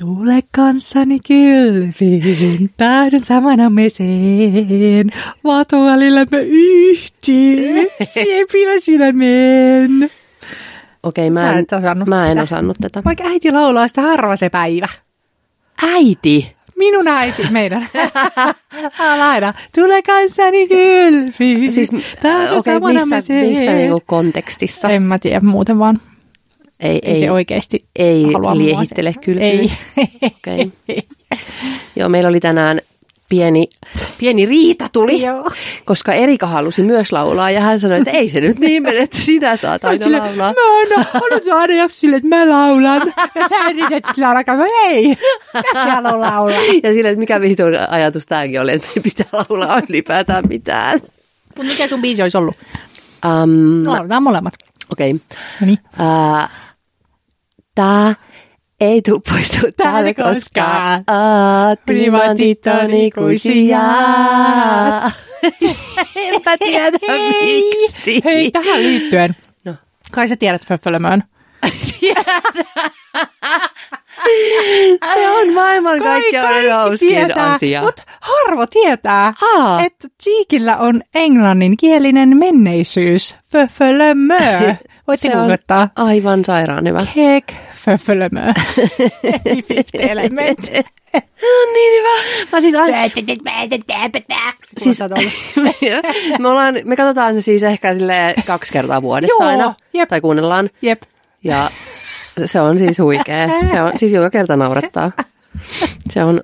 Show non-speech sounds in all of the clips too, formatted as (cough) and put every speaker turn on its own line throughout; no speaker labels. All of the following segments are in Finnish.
Tule kanssani kylviin, tahdon samana meseen. Vatuolillemme yhteen, siepinä sydämen.
Okei, mä en, mä en
sitä.
osannut tätä.
Vaikka äiti laulaa sitä harva se päivä.
Äiti!
Minun äiti, meidän. (laughs) Laina. Tule kanssani kylviin.
Siis, okei,
samana
missä,
meseen.
missä niinku kontekstissa?
En mä tiedä muuten vaan.
Ei,
Ei, se oikeasti
ei
halua
liehittele kyllä.
Ei.
Okei. (laughs) Joo, meillä oli tänään pieni, pieni riita tuli,
Joo.
koska Erika halusi myös laulaa ja hän sanoi, että ei se nyt niin mene, että sinä saat aina
sille,
laulaa.
Mä aina, haluan aina jaksa sille, että mä laulan. Ja sä yrität sitten laulaa, ei. Mä laulaa.
Ja sille, että mikä vitun ajatus tämäkin oli, että ei pitää laulaa ylipäätään mitään.
Mutta mikä sun biisi olisi ollut?
Um,
No, molemmat.
Okei. Okay.
No niin.
Uh, tää ei tuu poistu täällä koskaan. Timantit on ikuisia. Enpä tiedä miksi.
Hei, tähän liittyen.
No.
Kai sä tiedät Föffölömön.
Se (laughs) on maailman kaikkein hauskin asia.
Mutta harvo tietää,
Aa.
että Cheekillä on englanninkielinen menneisyys. Föffölömö. (laughs) Voitte googlettaa.
Aivan sairaan hyvä.
Kek Föffölömö. Eli Fifth Element. (laughs)
Niin hyvä. Mä siis aina... Siis, (laughs) me, ollaan, me katsotaan se siis ehkä sille kaksi kertaa vuodessa
Joo,
aina.
jep.
Tai kuunnellaan.
Jep.
Ja se on siis huikea. Se on siis joka kerta naurattaa. Se on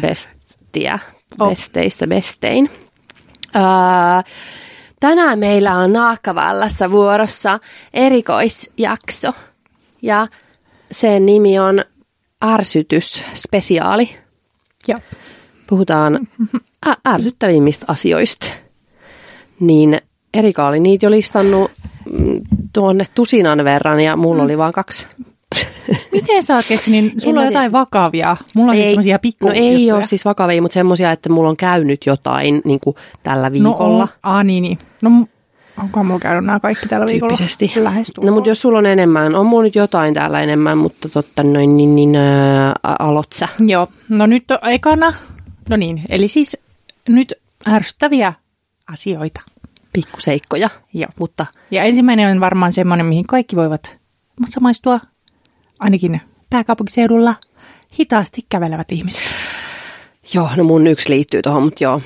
bestiä.
Oh.
Besteistä bestein. Uh, tänään meillä on Naakkavallassa vuorossa erikoisjakso. Ja sen nimi on Ärsytys-spesiaali.
Joo.
Puhutaan ärsyttävimmistä asioista. Niin Erika oli niitä jo listannut mm, tuonne tusinan verran ja mulla oli vaan kaksi.
Miten sä oot keksinyt? Niin Sulla on jotain vakavia. Mulla on siis tämmöisiä pikku
no ei ole siis vakavia, mutta semmoisia, että mulla on käynyt jotain niin kuin tällä
No
viikolla.
on. Ah, niin, niin. No onkohan mulla käynyt nämä kaikki tällä viikolla?
Tyyppisesti.
Lähes
No mutta jos sulla on enemmän, on mulla nyt jotain täällä enemmän, mutta totta noin, niin, niin ää, aloit sä.
Joo, no nyt on ekana. No niin, eli siis nyt ärsyttäviä asioita.
Pikkuseikkoja,
Joo.
mutta
Ja ensimmäinen on varmaan semmoinen, mihin kaikki voivat samaistua, ainakin pääkaupunkiseudulla, hitaasti kävelevät ihmiset.
joo, no mun yksi liittyy tuohon, mutta joo.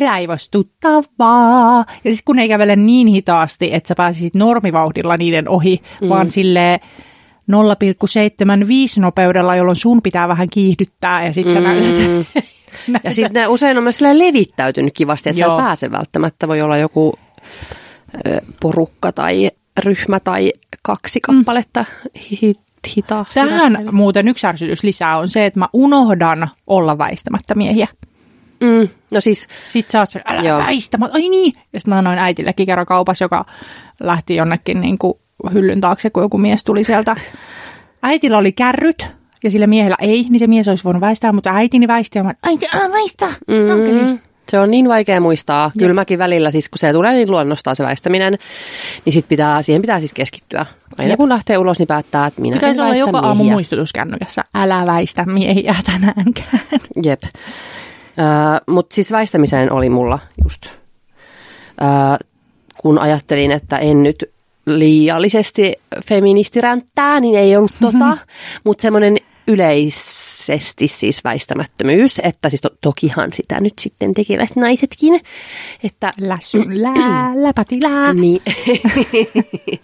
Raivostuttavaa. Ja sitten kun ei kävele niin hitaasti, että sä pääsisit normivauhdilla niiden ohi, mm. vaan sille 0,75 nopeudella, jolloin sun pitää vähän kiihdyttää ja sitten sä näytät. (laughs)
Ja sitten ne usein on myös levittäytynyt kivasti, että sä pääse välttämättä. Voi olla joku porukka tai ryhmä tai kaksi kappaletta hi- hitaa.
Tähän muuten yksi ärsytys lisää on se, että mä unohdan olla väistämättä miehiä.
Mm, no siis,
Sitten sä oot se, älä
Joo.
väistä. Mä, ai niin. Ja sitten mä annoin äitillekin kerran kaupassa, joka lähti jonnekin niin kuin hyllyn taakse, kun joku mies tuli sieltä. Äitillä oli kärryt ja sillä miehellä ei, niin se mies olisi voinut väistää, mutta äitini väisti ja mä, äiti, älä väistä. Sankeli.
Se on niin vaikea muistaa. Kyllä mäkin välillä, siis kun se tulee niin luonnostaan se väistäminen, niin sit pitää, siihen pitää siis keskittyä. Aina
Jep.
kun lähtee ulos, niin päättää, että minä en
Pitäisi olla
väistä
joka aamu muistutus kännykässä, älä väistä miehiä tänäänkään.
Jep. Öö, Mutta siis väistämiseen oli mulla just, öö, kun ajattelin, että en nyt liiallisesti feministiränttää, niin ei ollut tota, (laughs) mutta semmoinen yleisesti siis väistämättömyys, että siis to- tokihan sitä nyt sitten tekevät naisetkin, että
Lässy, lää, läpätilää. (laughs)
niin.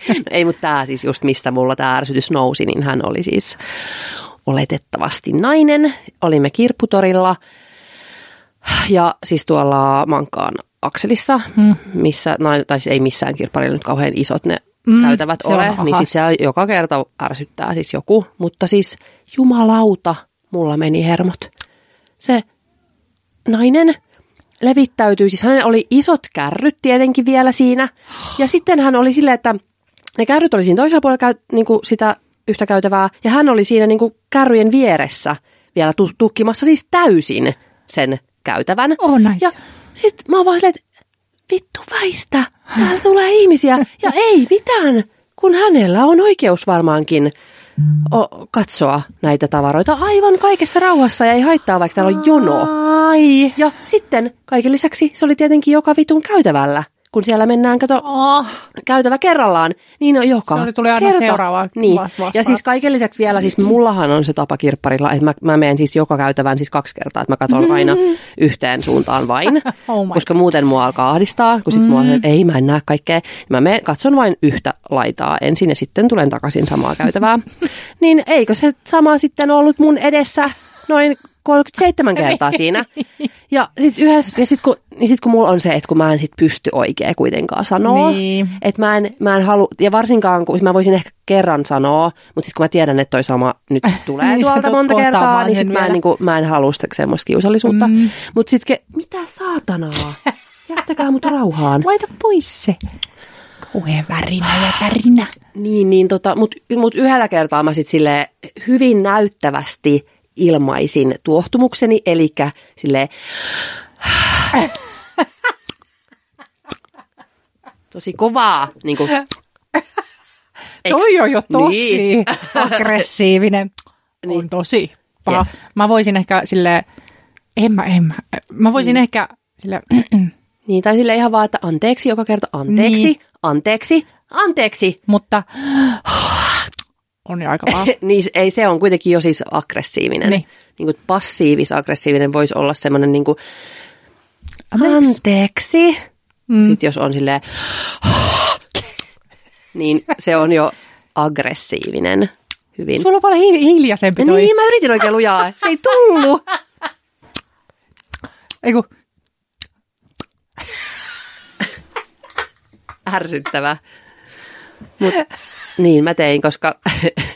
no ei, mutta tämä siis just mistä mulla tämä ärsytys nousi, niin hän oli siis oletettavasti nainen. Olimme kirpputorilla ja siis tuolla Mankaan akselissa, mm. missä, no, tai siis ei missään kirpparilla nyt kauhean isot ne mm, käytävät
on
ole,
ahas.
niin sitten siellä joka kerta ärsyttää siis joku, mutta siis jumalauta, mulla meni hermot. Se nainen levittäytyy, siis hänellä oli isot kärryt tietenkin vielä siinä, ja sitten hän oli silleen, että ne kärryt oli siinä toisella puolella käy, niin kuin sitä yhtä käytävää, ja hän oli siinä niin kuin kärryjen vieressä vielä tu- tukkimassa siis täysin sen käytävän.
Oh, nice.
Ja sitten mä oon vaan silleen, että vittu väistä, täällä tulee ihmisiä, ja ei mitään, kun hänellä on oikeus varmaankin o- katsoa näitä tavaroita aivan kaikessa rauhassa ja ei haittaa, vaikka täällä on jono.
Ai.
Ja sitten kaiken lisäksi se oli tietenkin joka vitun käytävällä, kun siellä mennään, kato,
Oh.
käytävä kerrallaan, niin on joka
Se tuli aina
kerta.
seuraavaan
niin.
vastaan.
Ja siis kaiken lisäksi vielä, siis mullahan on se tapa kirpparilla, että mä, mä menen siis joka käytävään siis kaksi kertaa, että mä katson (laughs) aina yhteen suuntaan vain, (laughs)
Oh
koska muuten mua alkaa ahdistaa, kun sit mulla on se, että ei mä en näe kaikkea. Mä menen, katson vain yhtä laitaa ensin ja sitten tulen takaisin samaa käytävää. (laughs) niin eikö se sama sitten ollut mun edessä noin 37 (laughs) kertaa siinä. Ja sitten yhdessä, ja sitten kun, niin sit kun mulla on se, että kun mä en sit pysty oikein kuitenkaan sanoa,
Niin.
että mä en, mä en halua, ja varsinkaan kun mä voisin ehkä kerran sanoa, mutta sitten kun mä tiedän, että toi sama nyt (laughs) tulee
Niin,
tuolta monta kertaa, niin sit mä en,
vielä.
niin kuin, mä en halua semmoista kiusallisuutta.
Mm.
Mutta sitten, mitä saatanaa? (laughs) Jättäkää mut rauhaan.
Laita pois se. Kauhea värinä ja tärinä.
Niin, niin tota, mutta mut yhdellä kertaa mä sitten sille hyvin näyttävästi ilmaisin tuohtumukseni, eli sille tosi kovaa, niin kuin,
Toi on jo tosi
Niin.
aggressiivinen.
Niin.
On tosi paha.
Jep.
Mä voisin ehkä sille en mä, en mä. Mä voisin
Mm.
ehkä sille (clears throat)
Niin, tai sille ihan vaan, että anteeksi joka kerta, anteeksi,
Niin.
anteeksi, anteeksi.
mutta on jo aika paha. (laughs)
niin ei, se on kuitenkin jo siis aggressiivinen.
Niin.
Niin kuin passiivis-aggressiivinen voisi olla semmoinen niin kuin,
Anteeksi. Mm.
Sitten jos on silleen, (gasps) niin se on jo aggressiivinen hyvin.
Sulla on paljon hiil- hiljaisempi toi.
Niin, mä yritin oikein lujaa. Se ei tullut.
Eiku,
Ärsyttävä. Mut, niin mä tein, koska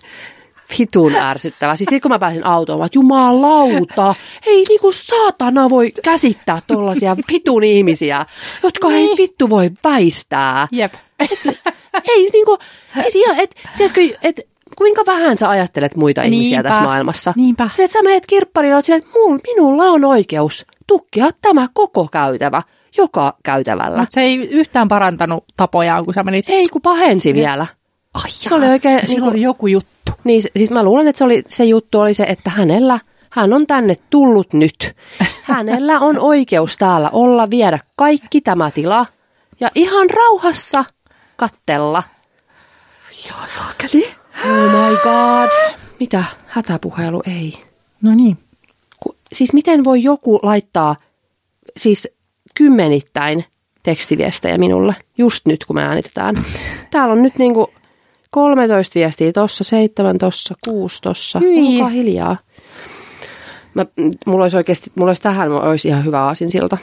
(laughs) vitun ärsyttävä. Siis kun mä pääsin autoon, mä jumalauta, ei niinku saatana voi käsittää tollasia vitun ihmisiä, jotka ei
Niin.
vittu voi väistää.
jep.
Ei niinku, siis ihan, et, tiedätkö, et, kuinka vähän sä ajattelet muita ihmisiä
Niinpä.
tässä maailmassa.
Niinpä.
Että sä menet kirpparilla, että mul, minulla on oikeus tukkia tämä koko käytävä, joka käytävällä.
Mutta se ei yhtään parantanut tapojaan, kun sä menit.
Ei, kun pahensi vielä.
Ai
Se oli oikein,
Sillä
niinku-
oli joku juttu.
Niin, siis mä luulen, että se, oli, se juttu oli se, että hänellä, hän on tänne tullut nyt. (laughs) Hänellä on oikeus täällä olla, viedä kaikki tämä tila ja ihan rauhassa kattella.
Joo, saakeli.
Oh my god. Mitä? Hätäpuhelu? Ei.
No niin.
Ku, siis miten voi joku laittaa siis kymmenittäin tekstiviestejä minulle just nyt, kun me äänitetään. (laughs) Täällä on nyt niinku 13 viestiä tossa, 7 tossa, 6 tossa.
Hyi.
Olkaa hiljaa. Mä, mm, mulla olisi oikeasti, mulla olisi tähän mulla olisi ihan hyvä aasinsilta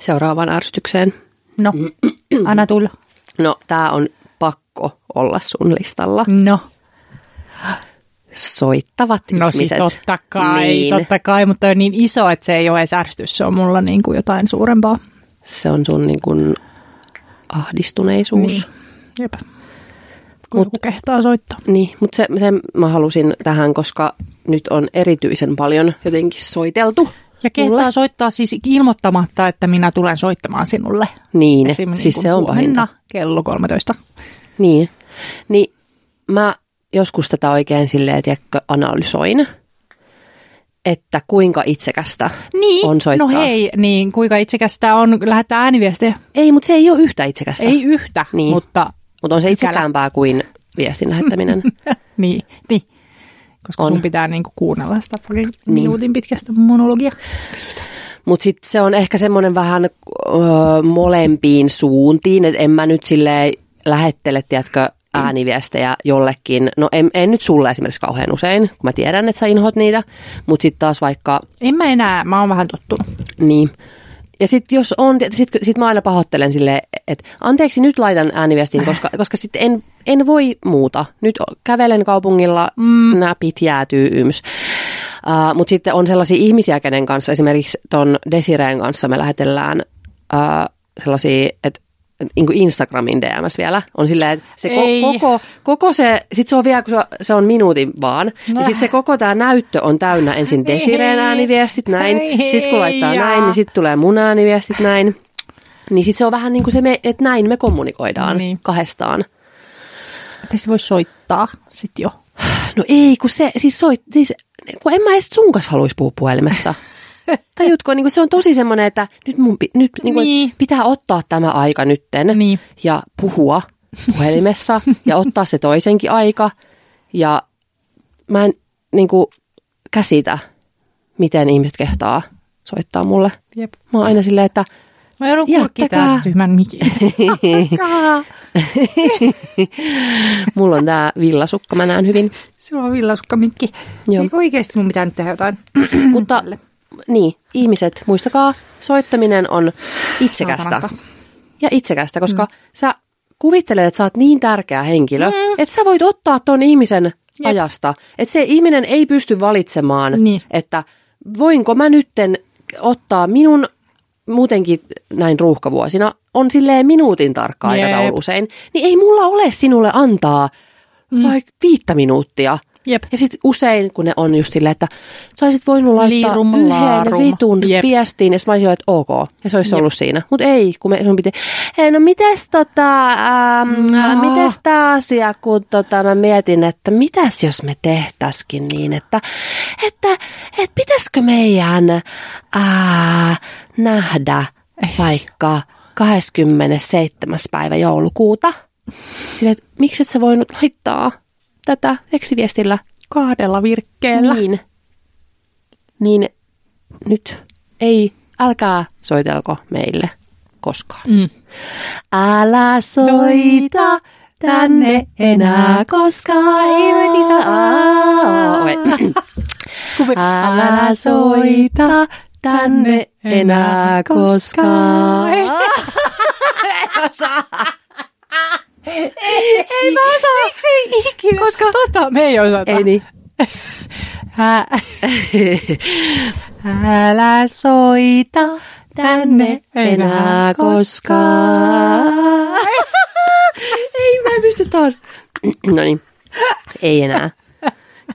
seuraavaan ärsytykseen.
No, (clears throat) anna tulla.
No, tää on pakko olla sun listalla.
No.
Soittavat
No siis
ihmiset.
totta kai,
Niin.
totta kai, mutta on niin iso, että se ei ole edes ärsytys, se on mulla niin kuin jotain suurempaa.
Se on sun niin kuin ahdistuneisuus.
Niin. Jep. Kun joku kehtaa soittaa.
Niin, mutta se, se mä halusin tähän, koska nyt on erityisen paljon jotenkin soiteltu.
Ja kehtaa
mulle.
soittaa siis ilmoittamatta, että minä tulen soittamaan sinulle.
Niin,
Esim.
siis
niin
se on pahinta.
kello 13.
Niin, niin mä joskus tätä oikein silleen, tiedätkö, analysoin, että kuinka itsekästä
Niin,
on soittaa.
no hei, niin kuinka itsekästä on lähettää ääniviestejä?
Ei, mutta se ei ole yhtä itsekästä.
Ei yhtä,
Niin.
mutta
Mutta on se
Pykälä.
itsekäämpää kuin viestin lähettäminen. (laughs)
niin, niin. Koska
On.
sun pitää niinku kuunnella sitä niin. minuutin pitkästä monologia.
Mutta sitten se on ehkä semmoinen vähän ö, molempiin suuntiin, että en mä nyt silleen lähettele, tiedätkö, ääniviestejä jollekin. No en, en nyt sulle esimerkiksi kauhean usein, kun mä tiedän, että sä inhot niitä. Mutta sitten taas vaikka,
En mä enää, mä oon vähän tottunut.
niin. Ja sitten jos on, sitten sit mä aina pahoittelen silleen, että anteeksi nyt laitan ääniviestin, koska, koska sitten en, en voi muuta. Nyt kävelen kaupungilla, mm. näpit jäätyy yms. Uh, Mutta sitten on sellaisia ihmisiä, kenen kanssa, esimerkiksi ton Desireen kanssa me lähetellään uh, sellaisia, että niin Instagramin DMS vielä, on silleen, että se
Ei.
ko- koko, koko se, sit se on vielä, kun se, se on minuutin vaan, no. niin sitten se koko tämä näyttö on täynnä ensin Desireen ääniviestit näin,
Ei,
sitten kun laittaa
ja.
näin, niin sitten tulee mun ääniviestit näin. Niin sitten se on vähän niin kuin se, me, että näin me kommunikoidaan
Niin.
kahdestaan.
Että se voi soittaa sit jo.
No ei, kun se, siis soit, siis, kun en mä edes sun kanssa haluaisi puhua puhelimessa. (laughs) Tajutko, niin kuin se on tosi semmoinen, että nyt mun nyt, niin kuin,
Niin.
pitää ottaa tämä aika nytten
Niin.
ja puhua puhelimessa ja ottaa se toisenkin aika. Ja mä en niin kuin, käsitä, miten ihmiset kehtaa soittaa mulle.
Jep.
Mä oon aina silleen, että
Mä joudun
Jättäkää.
kurkkimaan tyhmän mikin. (laughs)
mulla on tää villasukka, mä näen hyvin.
Sulla on villasukka mikki.
Joo.
Oikeasti mun pitää nyt tehdä jotain?
Mutta niin, ihmiset, muistakaa, soittaminen on itsekästä. Ja itsekästä, koska mm. sä kuvittelet, että sä oot niin tärkeä henkilö, mm. että sä voit ottaa ton ihmisen Jep. ajasta. Että se ihminen ei pysty valitsemaan,
Niin.
että voinko mä nytten ottaa minun muutenkin näin ruuhkavuosina on silleen minuutin tarkka aikataulu usein, niin ei mulla ole sinulle antaa mm. tai viittä minuuttia.
Jep.
Ja sitten usein, kun ne on just silleen, että sä olisit voinut laittaa
Liirum
yhden
laarum.
vitun
Jep.
viestiin, ja mä olisin että ok, ja se olisi
Jep.
ollut siinä. Mutta ei, kun me, sun piti, hei no mites tota, ähm,
No.
no. mites tää asia, kun tota, mä mietin, että mitäs jos me tehtäiskin niin, että, että, että pitäisikö meidän ää, nähdä vaikka 27. päivä joulukuuta? Sille, että miksi et sä voinut laittaa tätä tekstiviestillä?
Kahdella virkkeellä.
Niin. Niin nyt ei, älkää soitelko meille koskaan.
Mm.
Älä soita tänne enää koskaan, saa. Älä soita tänne enää koskaan. En (laughs) osaa. Ei mä osaa.
Miksi ikinä? Koska tota, me ei osata.
Ei niin. (laughs)
Ä- Älä soita tänne enää koskaan. (laughs)
Ei, mä en pysty tuon. No niin, ei enää.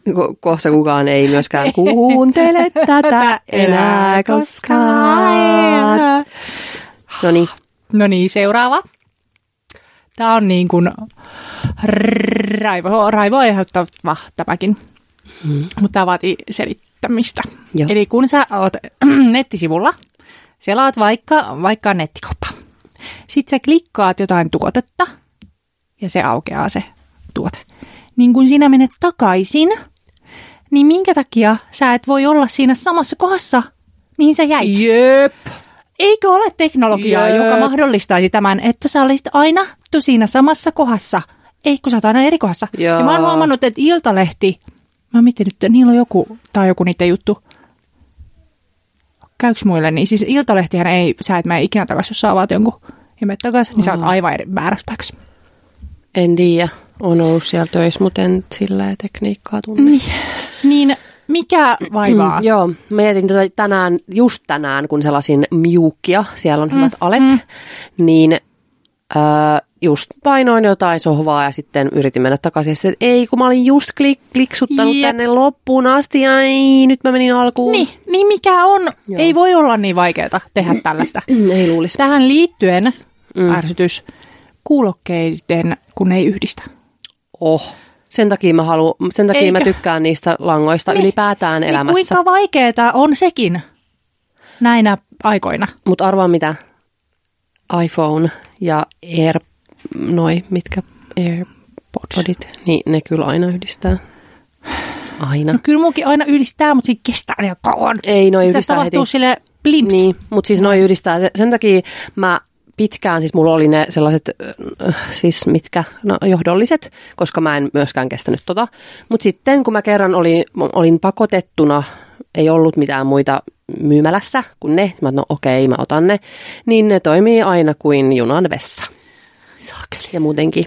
Ko- kohta kukaan ei myöskään kuuntele (laughs) tätä enää koskaan. No niin,
No niin, seuraava. Tämä on niin kuin raivo, raivo aiheuttava tämäkin,
Hmm.
mutta tämä vaatii selittämistä.
Joo.
Eli kun sä oot (clears throat) nettisivulla, selaat vaikka, vaikka nettikauppa. Sitten sä klikkaat jotain tuotetta ja se aukeaa se tuote. Niin kun sinä menet takaisin, niin minkä takia sä et voi olla siinä samassa kohdassa, mihin sä jäit?
Jep.
Eikö ole teknologiaa,
Jep.
joka mahdollistaisi tämän, että sä olisit aina siinä samassa kohdassa? Ei, kun sä oot aina eri kohdassa.
Joo.
Ja mä oon huomannut, että Iltalehti, mä mietin nyt, niillä on joku, tai joku niiden juttu. Käyks muille, niin siis Iltalehtihän ei, sä et mene ikinä takaisin, jos sä avaat jonkun ja menet takaisin, niin sä oot aivan eri väärässä paikassa.
En tiedä, on ollut siellä töissä, mutta en sillä tekniikkaa tunne.
Niin, niin mikä vaivaa?
Mm, joo, mietin tätä tänään, just tänään, kun selasin miukkia, siellä on hyvät
Mm,
alet,
mm.
niin öö, just painoin jotain sohvaa ja sitten yritin mennä takaisin. Ja sitten, ei, kun mä olin just klik, kliksuttanut
Jep.
tänne loppuun asti, ai, nyt mä menin alkuun.
Niin, niin mikä on?
Joo.
Ei voi olla niin vaikeaa tehdä tällaista. (clears throat)
Ei luulisi.
Tähän liittyen
mm.
ärsytys kuulokkeiden, kun ei yhdistä.
Oh. Sen takia mä, halu, sen takia mä
Eikö?
tykkään niistä langoista
Niin.
ylipäätään
Niin
elämässä.
kuinka vaikeaa on sekin näinä aikoina?
Mutta arvaa mitä? iPhone ja Air, noi, mitkä AirPodit, niin ne kyllä aina yhdistää. Aina.
No kyllä munkin aina yhdistää, mutta siinä kestää liian kauan.
Ei, noi yhdistää heti.
sille blimps.
Niin, mutta siis noi yhdistää. Se- Sen takia mä pitkään, siis mulla oli ne sellaiset, siis mitkä, no johdolliset, koska mä en myöskään kestänyt tota. Mutta sitten kun mä kerran olin, olin pakotettuna, ei ollut mitään muita myymälässä kuin ne, mä no okei, mä otan ne, niin ne toimii aina kuin junan vessa.
Saakeli.
Ja muutenkin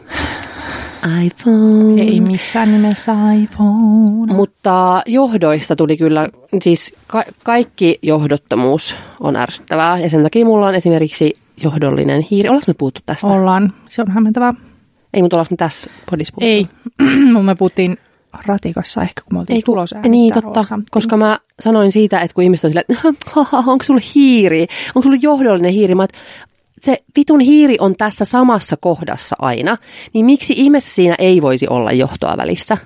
iPhone.
Ei missään nimessä iPhone.
Mutta johdoista tuli kyllä, siis ka- kaikki johdottomuus on ärsyttävää. Ja sen takia mulla on esimerkiksi johdollinen hiiri. Ollaanko me puhuttu tästä?
Ollaan. Se on hämmentävää.
Ei, mutta ollaanko me tässä podissa puhuttu?
Ei. (clears throat) Mun me puhuttiin ratikassa ehkä, kun me oltiin
Ei,
tulos
niin totta, koska mä sanoin siitä, että kun ihmiset on silleen, (laughs) onko sulla hiiri, onko sulla johdollinen hiiri, mä se vitun hiiri on tässä samassa kohdassa aina, niin miksi ihmeessä siinä ei voisi olla johtoa välissä?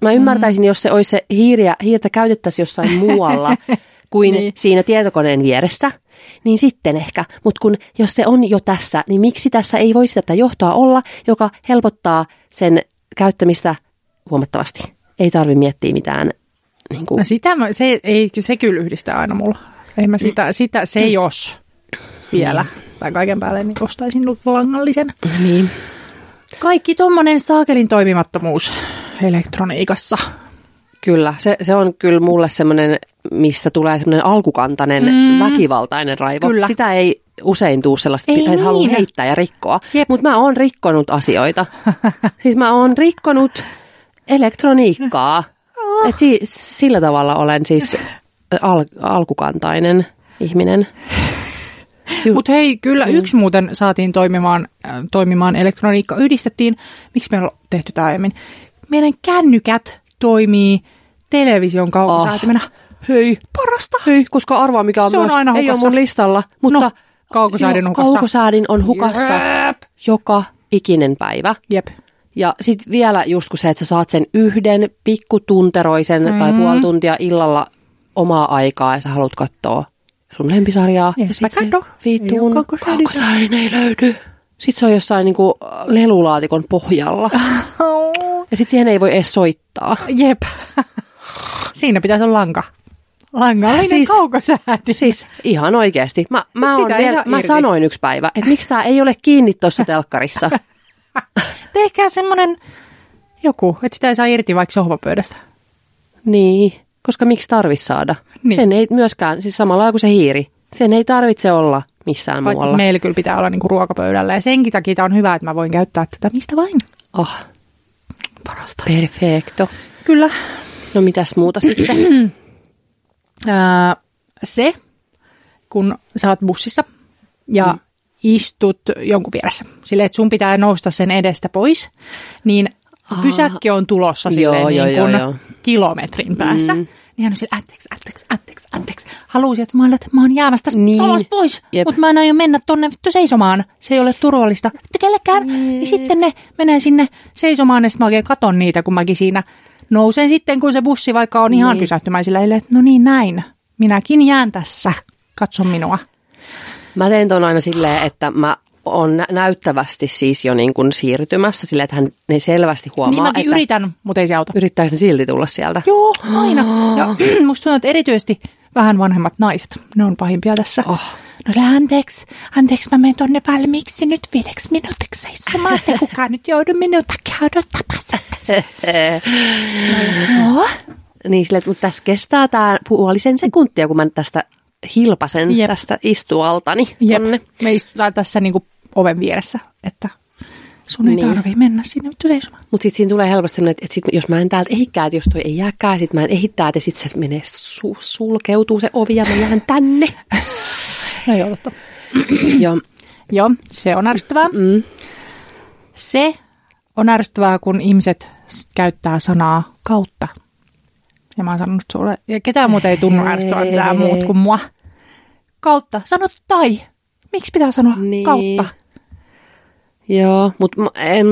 Mä ymmärtäisin, jos se olisi se hiiriä, hiirtä käytettäisiin jossain muualla (laughs) kuin
niin.
siinä tietokoneen vieressä, niin sitten ehkä. Mutta kun jos se on jo tässä, niin miksi tässä ei voisi tätä johtoa olla, joka helpottaa sen käyttämistä huomattavasti. Ei tarvi miettiä mitään. Niin kuin,
No sitä mä, se, ei, se kyllä yhdistää aina mulla. Ei mä sitä, sitä se jos vielä, tai kaiken päälle, niin ostaisin langallisen.
niin.
Kaikki tommonen saakelin toimimattomuus elektroniikassa.
Kyllä, se, se on kyllä mulle semmoinen, missä tulee semmoinen alkukantainen mm. väkivaltainen raivo.
Kyllä.
Sitä ei usein tuu sellaista,
Ei
että
niin.
heittää ja rikkoa. Mutta mä oon rikkonut asioita. (laughs) siis mä oon rikkonut elektroniikkaa.
Oh.
Et si, sillä tavalla olen siis al, alkukantainen ihminen.
Mutta hei, kyllä mm. yksi muuten saatiin toimimaan, äh, toimimaan elektroniikka. Yhdistettiin, miksi me on tehty tämä aiemmin? Meidän kännykät toimii television kaukosäätimenä.
Hei,
Parasta.
hei, koska arvaa mikä on
Se on
myös,
aina
ei ole mun listalla, mutta
No, kaukosäädin
joo,
hukassa.
Kaukosäädin on hukassa
Jep.
joka ikinen päivä.
Jep.
Ja sitten vielä just kun se, että sä saat sen yhden pikkutunteroisen mm. tai puoli tuntia illalla omaa aikaa ja sä haluat katsoa sun lempisarjaa.
Jep,
ja sit se kaukosäädin ei löydy. Sitten se on jossain niinku lelulaatikon pohjalla. (laughs) Ja sitten siihen ei voi edes soittaa.
Jep. Siinä pitäisi olla lanka. Langallinen siis, kaukosäädin.
Siis ihan oikeasti. Mä, mä,
ei
vielä, mä
irti.
sanoin yksi päivä, että miksi tämä ei ole kiinni tuossa telkkarissa. (laughs)
Tehkää semmoinen joku, että sitä ei saa irti vaikka sohvapöydästä.
niin, koska miksi tarvis saada?
Niin.
Sen ei myöskään, siis samalla lailla kuin se hiiri, sen ei tarvitse olla missään
Paitsi
muualla.
meillä kyllä pitää olla niinku ruokapöydällä. Ja senkin takia tää on hyvä, että mä voin käyttää tätä mistä vain.
Oh,
Parasta.
perfecto.
Kyllä.
No mitäs muuta sitten? (clears throat)
Ää, se, kun sä oot bussissa ja mm. istut jonkun vieressä, silleen, että sun pitää nousta sen edestä pois, niin pysäkki on tulossa silleen
Joo,
niin
joo,
kuin
joo, joo.
kilometrin päässä.
Mm.
Niin hän on sille, anteeksi, anteeksi, anteeksi, anteeksi. Haluaisin, että mä, olen, että mä oon jäämässä tästä
Niin.
pois,
Jep.
mutta mä en aio mennä tonne vittu seisomaan. Se ei ole turvallista. Vittu kellekään. Niin sitten ne menee sinne seisomaan ja sitten mä oikein katon niitä, kun mäkin siinä nousen sitten, kun se bussi vaikka on ihan
Niin.
pysähtymäisillä. Että no niin, näin. Minäkin jään tässä. Katso minua.
Mä teen ton aina silleen, että mä on nä- näyttävästi siis jo niin kuin siirtymässä silleen, että hän ne selvästi huomaa,
niin mäkin
että
yritän, mutta ei se auta.
yrittääkö ne silti tulla sieltä.
Joo, aina. Ja (gasps) (clears throat) musta tuntuu, että erityisesti vähän vanhemmat naiset, ne on pahimpia tässä.
Oh.
No anteeksi, anteeksi, mä menen tonne valmiiksi nyt viideksi minuutiksi seisomaan, että kukaan nyt joudu minun takia odottamassa. (laughs) Joo.
Niin sille, mutta tässä kestää tämä puolisen sekuntia, kun mä tästä hilpasen
Jep.
Tästä istualtani
Jep.
tonne.
Me istutaan tässä niinku oven vieressä, että sun ei
Niin.
tarvii mennä sinne vittu seisomaan.
Mutta sitten siinä tulee helposti sellainen, että, että sit, jos mä en täältä ehikään, että jos toi ei jääkään, sit mä en ehittää, että sitten se menee su- sulkeutuu se ovi ja mä jään tänne. (laughs)
No joo, totta. (clears throat)
Joo.
Joo, se on ärsyttävää.
Mm.
Se on ärsyttävää, kun ihmiset käyttää sanaa kautta. Ja mä oon sanonut sulle, ja ketään muuta ei tunnu ärsyttävän tää muut kuin mua. Kautta. Sano tai. Miksi pitää sanoa
Niin.
kautta?
Joo, mutta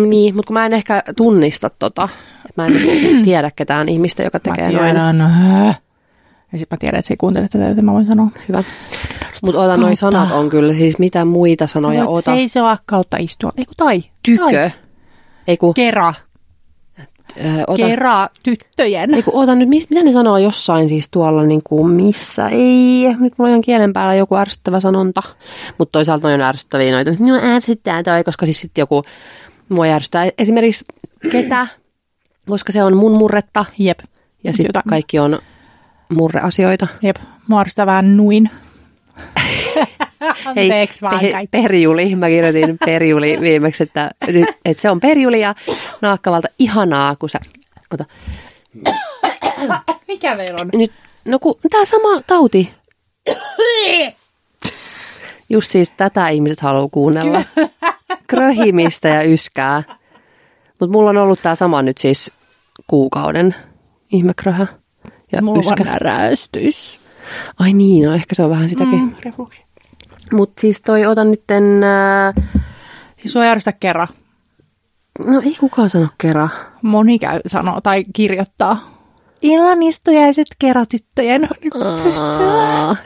niin, mut kun mä en ehkä tunnista tota, että mä en niinku (clears throat) tiedä ketään ihmistä, joka
Mä
tekee noin.
tiedän. äh. Ja sitten mä tiedän, että se ei kuuntele tätä, joten mä voin sanoa.
Hyvä. Mutta ota, noi
Kautta.
sanat on kyllä, siis mitä muita sanoja
voit
ota.
seisoa kautta istua. Eiku tai.
Tykö.
Tai.
Ei kun,
Kera.
ö, ota,
Kera tyttöjen.
ei kun, ota nyt, mitä ne sanoo jossain siis tuolla niin kuin missä? Ei, nyt mulla on ihan kielen päällä joku ärsyttävä sanonta. Mutta toisaalta noin on ärsyttäviä noita. No ärsyttää toi, koska siis sitten joku mua ärsyttää. Esimerkiksi ketä, koska se on mun murretta.
Jep.
Ja sitten kaikki on murreasioita.
Jep. Ärsyttää vähän nuin. (laughs)
Hei,
vaan
pe- perjuli. Mä kirjoitin perjuli (laughs) viimeksi, että, nyt- että se on perjuli ja naakkavalta ihanaa, kun sä... Ota. (coughs)
Mikä meillä on?
Nyt, no kun tää sama tauti. (coughs) Just siis tätä ihmiset haluaa kuunnella. Kröhimistä ja yskää. Mutta mulla on ollut tää sama nyt siis kuukauden ihmekröhä ja
Mulla
yskä.
on näräystys.
Ai niin, no ehkä se on vähän sitäkin. Mm. Mutta siis toi, otan nytten... Äh,
Siis sua ärsytä kerran.
No ei kukaan sano kerran.
Moni käy sanoo tai kirjoittaa. Illanistujaiset kerotyttöjen
Aa.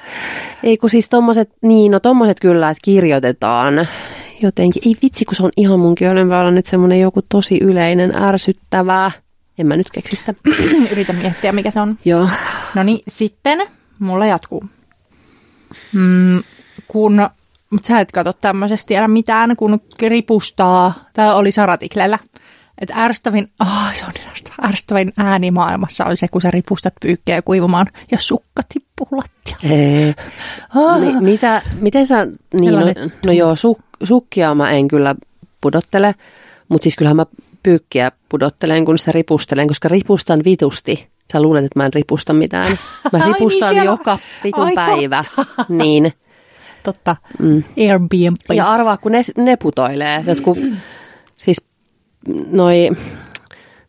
Ei kun siis tommoset, niin no tommoset kyllä, että kirjoitetaan jotenkin. Ei vitsi, kun se on ihan mun kielen päällä nyt semmonen joku tosi yleinen ärsyttävää. En mä nyt keksi sitä. (clears throat)
Yritä miettiä, mikä se on.
Joo.
No niin, sitten mulla jatkuu. Mm, kun, mutta sä et katso tämmöisestä tiedä mitään, kun ripustaa, tämä oli Saratiklellä, että ärsyttävin, oh, se on niin ärsyttävä, ärsyttävin ääni maailmassa on se, kun sä ripustat pyykkejä kuivumaan ja sukka tippuu lattialle.
Ee,
Ah.
mi, mitä, miten sä, niin, no,
Sellainen
no joo, suk, sukkia mä en kyllä pudottele, mutta siis kyllähän mä pyykkiä pudottelen, kun sitä ripustelen, koska ripustan vitusti. Sä luulet, että mä en ripusta mitään. Mä (laughs)
Ai niin,
ripustan
siellä on-
joka vitun
Ai,
päivä. Niin.
Totta,
Mm.
Airbnb.
Ja arvaa, kun ne, ne putoilee. Jotkut, siis noi,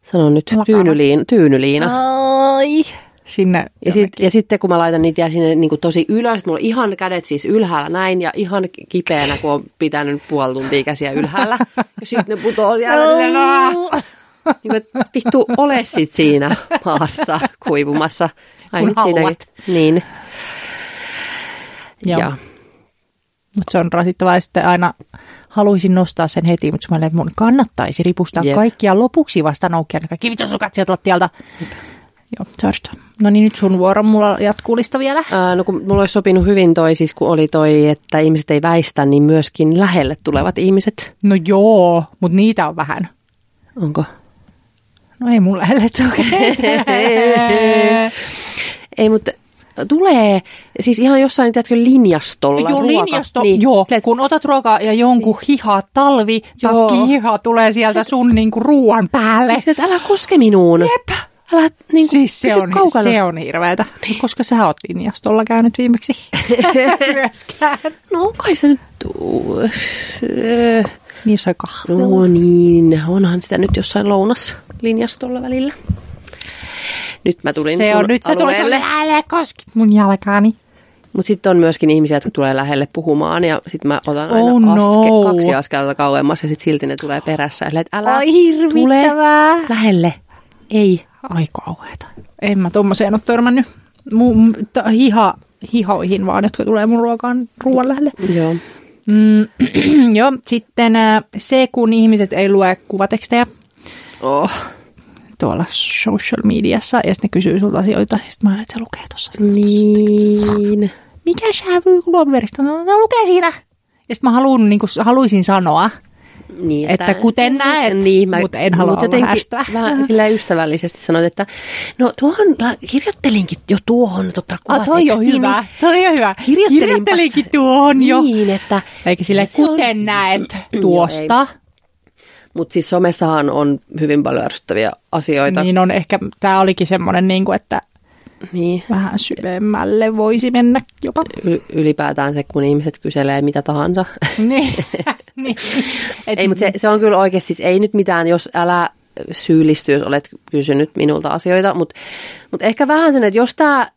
sanon nyt, tyynyliin, tyynyliina.
Ai. Sinne
Ja, sit, ja sitten kun mä laitan niitä sinne niin kuin tosi ylös, mulla on ihan kädet siis ylhäällä näin ja ihan kipeänä, kun on pitänyt puoli tuntia käsiä ylhäällä. (laughs) Ja sitten ne putoo siellä. niin kuin, vittu, ole sit siinä maassa kuivumassa. Ai
Kun
nyt siinäkin. Niin.
Joo.
Ja.
Mutta se on rasittavaa ja sitten aina haluaisin nostaa sen heti, mutta mä olen, että mun kannattaisi ripustaa.
Jep.
kaikkia lopuksi vasta noukkia ne kaikki vitosukat sieltä lattialta. Joo, sitä. No niin, nyt sun vuoro, mulla jatkuu lista vielä.
Ää, no kun mulla olisi sopinut hyvin toi, siis kun oli toi, että ihmiset ei väistä, niin myöskin lähelle tulevat ihmiset.
No joo, mutta niitä on vähän.
Onko?
No ei mulla lähelle (laughs)
Ei, mutta tulee, siis ihan jossain, tiedätkö, linjastolla.
Joo,
ruoka-
linjasto, niin, joo.
Silleen,
Kun otat ruokaa ja jonkun hiha, talvi,
Joo.
takki hiha tulee sieltä sun niinku ruoan päälle.
Niin, että älä koske minuun.
Jep.
Älä niin kuin,
Siis se on,
kaukana.
se on hirveetä. Niin. Koska sä oot linjastolla käynyt viimeksi. (laughs) Myöskään.
No kai se nyt...
Niin jossain kahvilla.
No niin, onhan sitä nyt jossain lounas linjastolla välillä. Nyt mä tulin
se on nyt, se tuli
alueelle.
älä koskit mun jalkaani.
Mutta sitten on myöskin ihmisiä, jotka tulee lähelle puhumaan ja sitten mä otan aina
Oh no.
aske, kaksi askelta kauemmas ja sitten silti ne tulee perässä. Että älä
hirvittävää.
tule lähelle. Ei.
Ai kauheeta. En mä tommoseen ole törmännyt. Mun t- hiha, hihoihin vaan, jotka tulee mun ruokaan ruoan lähelle.
Joo.
Mm, (clears throat) joo, sitten äh, se, kun ihmiset ei lue kuvatekstejä
Oh.
tuolla social mediassa, ja sitten ne kysyy sulta asioita, ja sitten mä että se lukee tuossa.
Niin.
Mikä sävy luomuveristä? No, se lukee siinä. Ja sitten mä haluun, niin haluaisin sanoa,
Niin,
Että kuten näet, mutta en halua
mut
olla
jotenkin
härsyttävä.
Vähän sillä ystävällisesti sanoit, että no tuohon kirjoittelinkin jo tuohon tota,
Ah, toi on
kuvatekstiin,
hyvä. Toi on hyvä. Kirjoittelinkin tuohon jo.
Niin, että...
Eikä sille
se on-
kuten näet
Joo,
tuosta.
Mutta siis somessahan on hyvin paljon ärsyttäviä asioita.
Niin on ehkä, tämä olikin semmoinen, niin kuin, että
Niin.
vähän syvemmälle voisi mennä jopa.
Y- ylipäätään se, kun ihmiset kyselee mitä tahansa. (laughs)
niin. (laughs) niin. Et,
ei, mutta se, se on kyllä oikeasti, siis ei nyt mitään, jos älä syyllisty, jos olet kysynyt minulta asioita, mutta mut ehkä vähän sen, että jos, tää,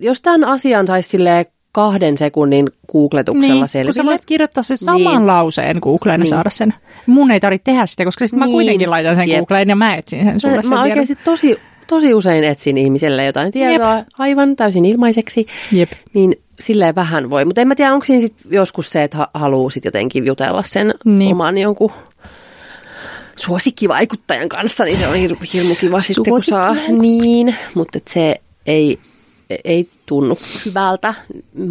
jos tämän asian saisi silleen kahden sekunnin googletuksella
niin, kun
selville.
sä voisit kirjoittaa sen saman
Niin.
lauseen Googleen ja
Niin.
saada sen. Mun ei tarvitse tehdä sitä, koska sitten mä
Niin.
kuitenkin laitan sen
Jep.
Googleen ja mä etsin sen sulle
Mä,
sen
mä
tiedon.
oikeasti tosi, tosi usein etsin ihmiselle jotain tietoa aivan täysin ilmaiseksi,
Jep.
niin silleen vähän voi. Mutta en mä tiedä, onko siinä sit joskus se, että ha- haluaa sit jotenkin jutella sen
Niin.
oman jonkun suosikkivaikuttajan kanssa, niin se on hir- hirmu kiva sitten, kun saa. Niin, mutta se ei, ei tunnu hyvältä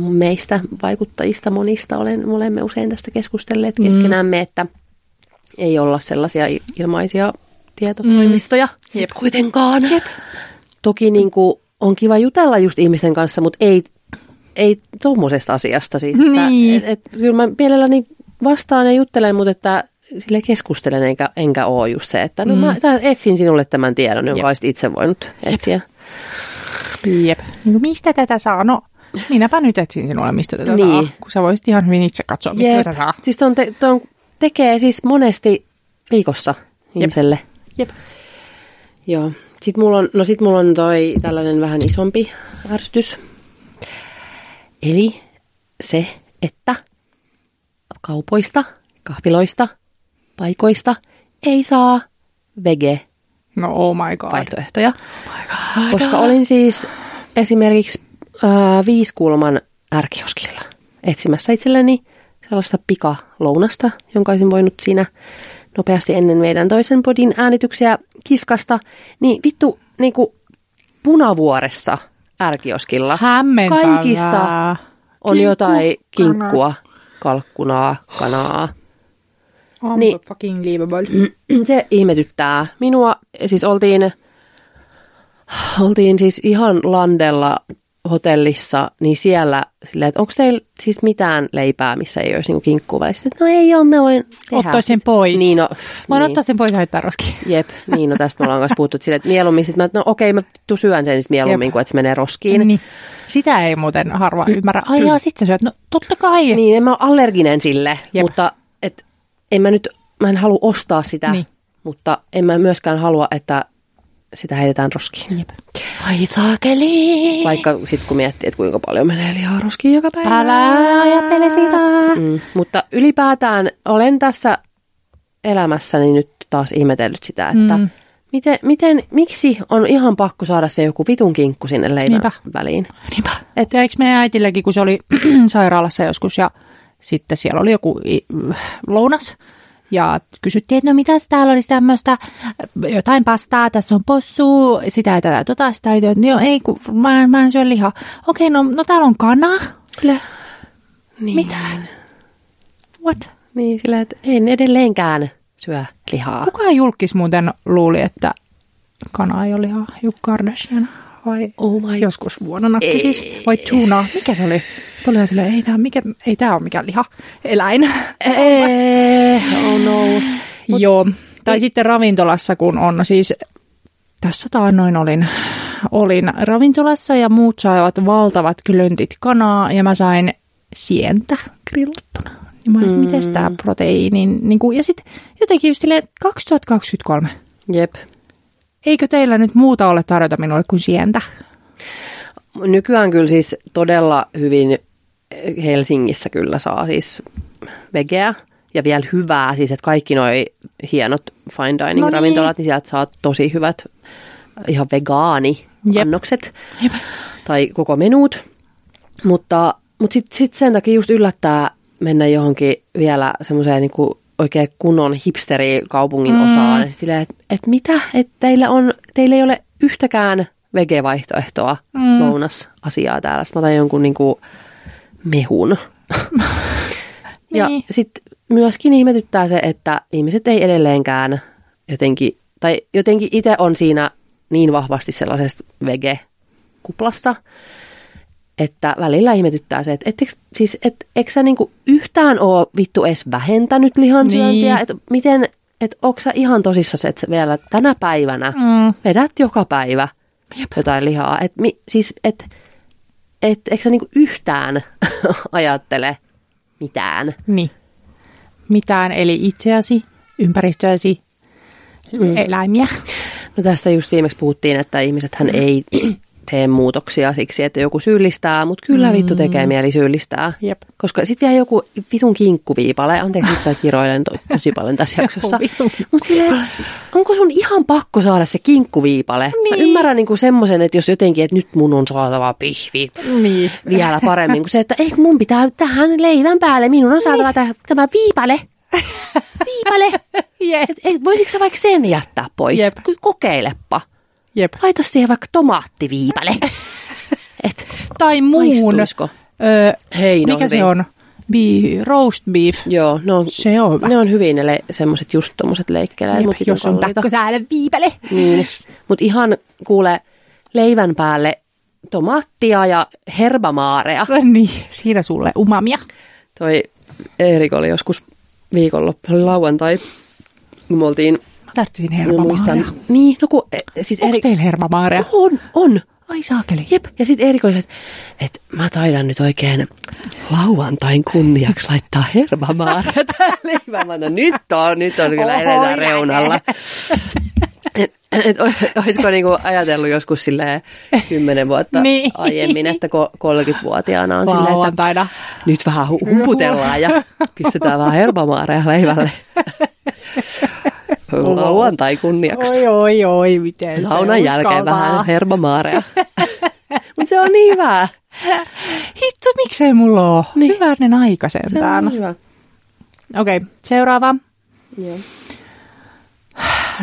meistä vaikuttajista monista. Olen, me olemme usein tästä keskustelleet keskenämme, että ei olla sellaisia il- ilmaisia tietotoimistoja mm.
Jep.
kuitenkaan. Jep. Toki niin kuin, on kiva jutella just ihmisten kanssa, mutta ei, ei tuommoisesta asiasta. Että,
Niin.
et, et, kyllä mä mielelläni vastaan ja juttelen, mutta että sille keskustelen enkä, enkä ole just se, että no mm. mä etsin sinulle tämän tiedon, jonka
Jep.
olisit itse voinut etsiä.
Jep. Niin, mistä tätä saa? No, minäpä nyt etsin sinulle, mistä tätä
Niin.
saa. Kun sä voisit ihan hyvin itse katsoa, mistä
Jep.
tätä saa.
Siis ton, te, ton tekee siis monesti viikossa ihmiselle.
Jep.
Joo. Sitten mulla on, no sit mulla on toi tällainen vähän isompi ärsytys. Eli se, että kaupoista, kahviloista, paikoista ei saa vege
No oh my god.
vaihtoehtoja. Koska olin siis esimerkiksi äh, viiskulman ärkioskilla etsimässä itselleni sellaista pikalounasta, jonka olisin voinut siinä nopeasti ennen meidän toisen podin äänityksiä kiskasta. Niin vittu, niin kuin punavuoressa ärkioskilla
Hämmentävää.
kaikissa on
Kinkku,
jotain kinkkua, kalkkunaa, kanaa. Niin.
Niin. Fucking livable. (clears throat)
Se ihmetyttää. Minua, siis oltiin, oltiin siis ihan landella hotellissa, niin siellä silleen, että onko teillä siis mitään leipää, missä ei olisi niinku kinkkua välissä? No ei ole, mä voin tehdä.
Ottaisin sen pois.
Niin no,
Voin
niin,
ottaa sen pois ja heittää roskiin.
Jep, niin no tästä me ollaan kanssa puhuttu että silleen, että mieluummin sit mä, no okei, mä vittu syön sen sit mieluummin,
Jep.
kuin että se menee roskiin.
Niin. Sitä ei muuten harva ymmärrä. Ai jaa, sit sä syöt. No totta kai.
Niin, en mä ole allerginen sille,
Jep.
mutta et, en mä nyt, mä en halua ostaa sitä,
Niin.
mutta en mä myöskään halua, että sitä heitetään roskiin.
Jep. Ai saakeli.
Vaikka sitten kun miettii, että kuinka paljon menee lihaa roskiin joka päivä.
Älä ajattele sitä.
Mm, mutta ylipäätään olen tässä elämässäni nyt taas ihmetellyt sitä, että
Mm.
miten, miten, miksi on ihan pakko saada se joku vitun kinkku sinne leivän
Niinpä.
väliin.
Niinpä. Et eikö meidän äitilläkin, kun se oli (clears throat) sairaalassa joskus ja sitten siellä oli joku lounas ja kysyttiin, että no mitä täällä olisi tämmöistä, jotain pastaa, tässä on possu, sitä ja tätä, tota, sitä ei, joo, ei, kun mä, mä en syö lihaa. Okei, no, no täällä on kana. Kyllä.
Niin.
Mitä? What?
Niin, sillä että en edelleenkään syö lihaa.
Kuka julkis muuten luuli, että kana ei ole lihaa? Joku Kardashian vai
Oh my
joskus vuonna nakki siis? Vai tuna? Mikä se oli? Sitten oli ihan silleen, ei tämä mikä, ei tää ole mikään liha, eläin.
Eh, oh no.
Mut, Joo, tai sitten ravintolassa, kun on siis, tässä taannoin olin, olin ravintolassa ja muut saivat valtavat klöntit kanaa ja mä sain sientä grillattuna. Niin mä olin, mm. miten tämä proteiinin, niin kuin, ja sitten jotenkin just silleen 2023.
Jep.
Eikö teillä nyt muuta ole tarjota minulle kuin sientä?
Nykyään kyllä siis todella hyvin Helsingissä kyllä saa siis vegeä ja vielä hyvää, siis että kaikki noi hienot fine dining
No niin.
ravintolat, niin sieltä saa tosi hyvät ihan vegaani annokset tai koko menut. Mutta, mutta sitten sit sen takia just yllättää mennä johonkin vielä semmoiseen niinku oikein kunnon hipsterikaupungin mm. osaan. Sit silleen, että et mitä, että teillä, on, teillä ei ole yhtäkään vegevaihtoehtoa mm. lounasasiaa täällä. Sitten mä otan jonkun niinku mehun. (laughs) ja
Niin.
sitten myöskin ihmetyttää se, että ihmiset ei edelleenkään jotenkin, tai jotenkin itse on siinä niin vahvasti sellaisessa vege-kuplassa, että välillä ihmetyttää se, että ettekö, siis, et, eikö sä niinku yhtään ole vittu edes vähentänyt lihansyöntiä,
Niin.
että miten, että onko sä ihan tosissaan, että vielä tänä päivänä
Mm.
vedät joka päivä
Jep.
jotain lihaa, että siis, et, et, eikö sä niinku yhtään (laughs) ajattele mitään?
Niin. Mitään, eli itseäsi, ympäristöäsi, mm. eläimiä.
No tästä just viimeksi puhuttiin, että ihmisethän (clears throat) ei tee muutoksia siksi, että joku syyllistää, mutta kyllä mm. vittu tekee mieli syyllistää.
Jep.
Koska sitten vielä joku vitun kinkkuviipale, anteeksi nyt mä kiroilen to, tosi paljon tässä (laughs) jaksossa. Mutta onko sun ihan pakko saada se kinkkuviipale? Niin. Mä ymmärrän niinku semmoisen, että jos jotenkin, että nyt mun on saatava pihvi
Niin.
vielä paremmin kuin se, että ei mun pitää tähän leivän päälle, minun on saatava niin. tämä viipale. Viipale. (laughs) Et, et, voisitko sä vaikka sen jättää pois? Ky- Kokeilepa.
Jep.
Laita siihen vaikka tomaattiviipale. (laughs) Et,
Tai muun. Öö,
Hei,
mikä se on? Be- roast beef.
Joo, ne on,
Se on hyvä.
ne on hyvin ne le- semmoiset just tommoset leikkeleet.
Jep,
mut
jos on pakko saada viipale.
Niin, mutta ihan kuule leivän päälle tomaattia ja herbamaarea.
Niin, siinä sulle umamia.
Toi Eerik oli joskus viikonloppu, se oli lauantai, kun me oltiin,
Mä hervamaaria.
niin, no kun, e, siis
Onko
Eerik,
teillä hervamaaria?
on, on,
Ai saakeli.
jep, ja sitten oli, että et mä taidan nyt oikein lauantain kunniaksi laittaa herbamaaria (laughs) tähän leivään. Mä oon, nyt on, nyt on kyllä eletään reunalla. Et, et, olisiko niinku ajatellut joskus silleen kymmenen vuotta (laughs)
Niin.
aiemmin, että ko- 30-vuotiaana on silleen, että
Lauantaina.
nyt vähän hu- humputellaan ja pistetään (laughs) vähän herbamaareja leivälle. Lauantai kunniaksi.
Oi, oi, oi, miten se
Saunan jälkeen
uskaltaa.
vähän hermamaareja. (laughs) Mutta se on niin hyvä.
Hitto, miksei mulla ole?
Niin.
Hyvänen aika
Se
sentään.
on hyvä.
Okei, okay, seuraava.
Joo.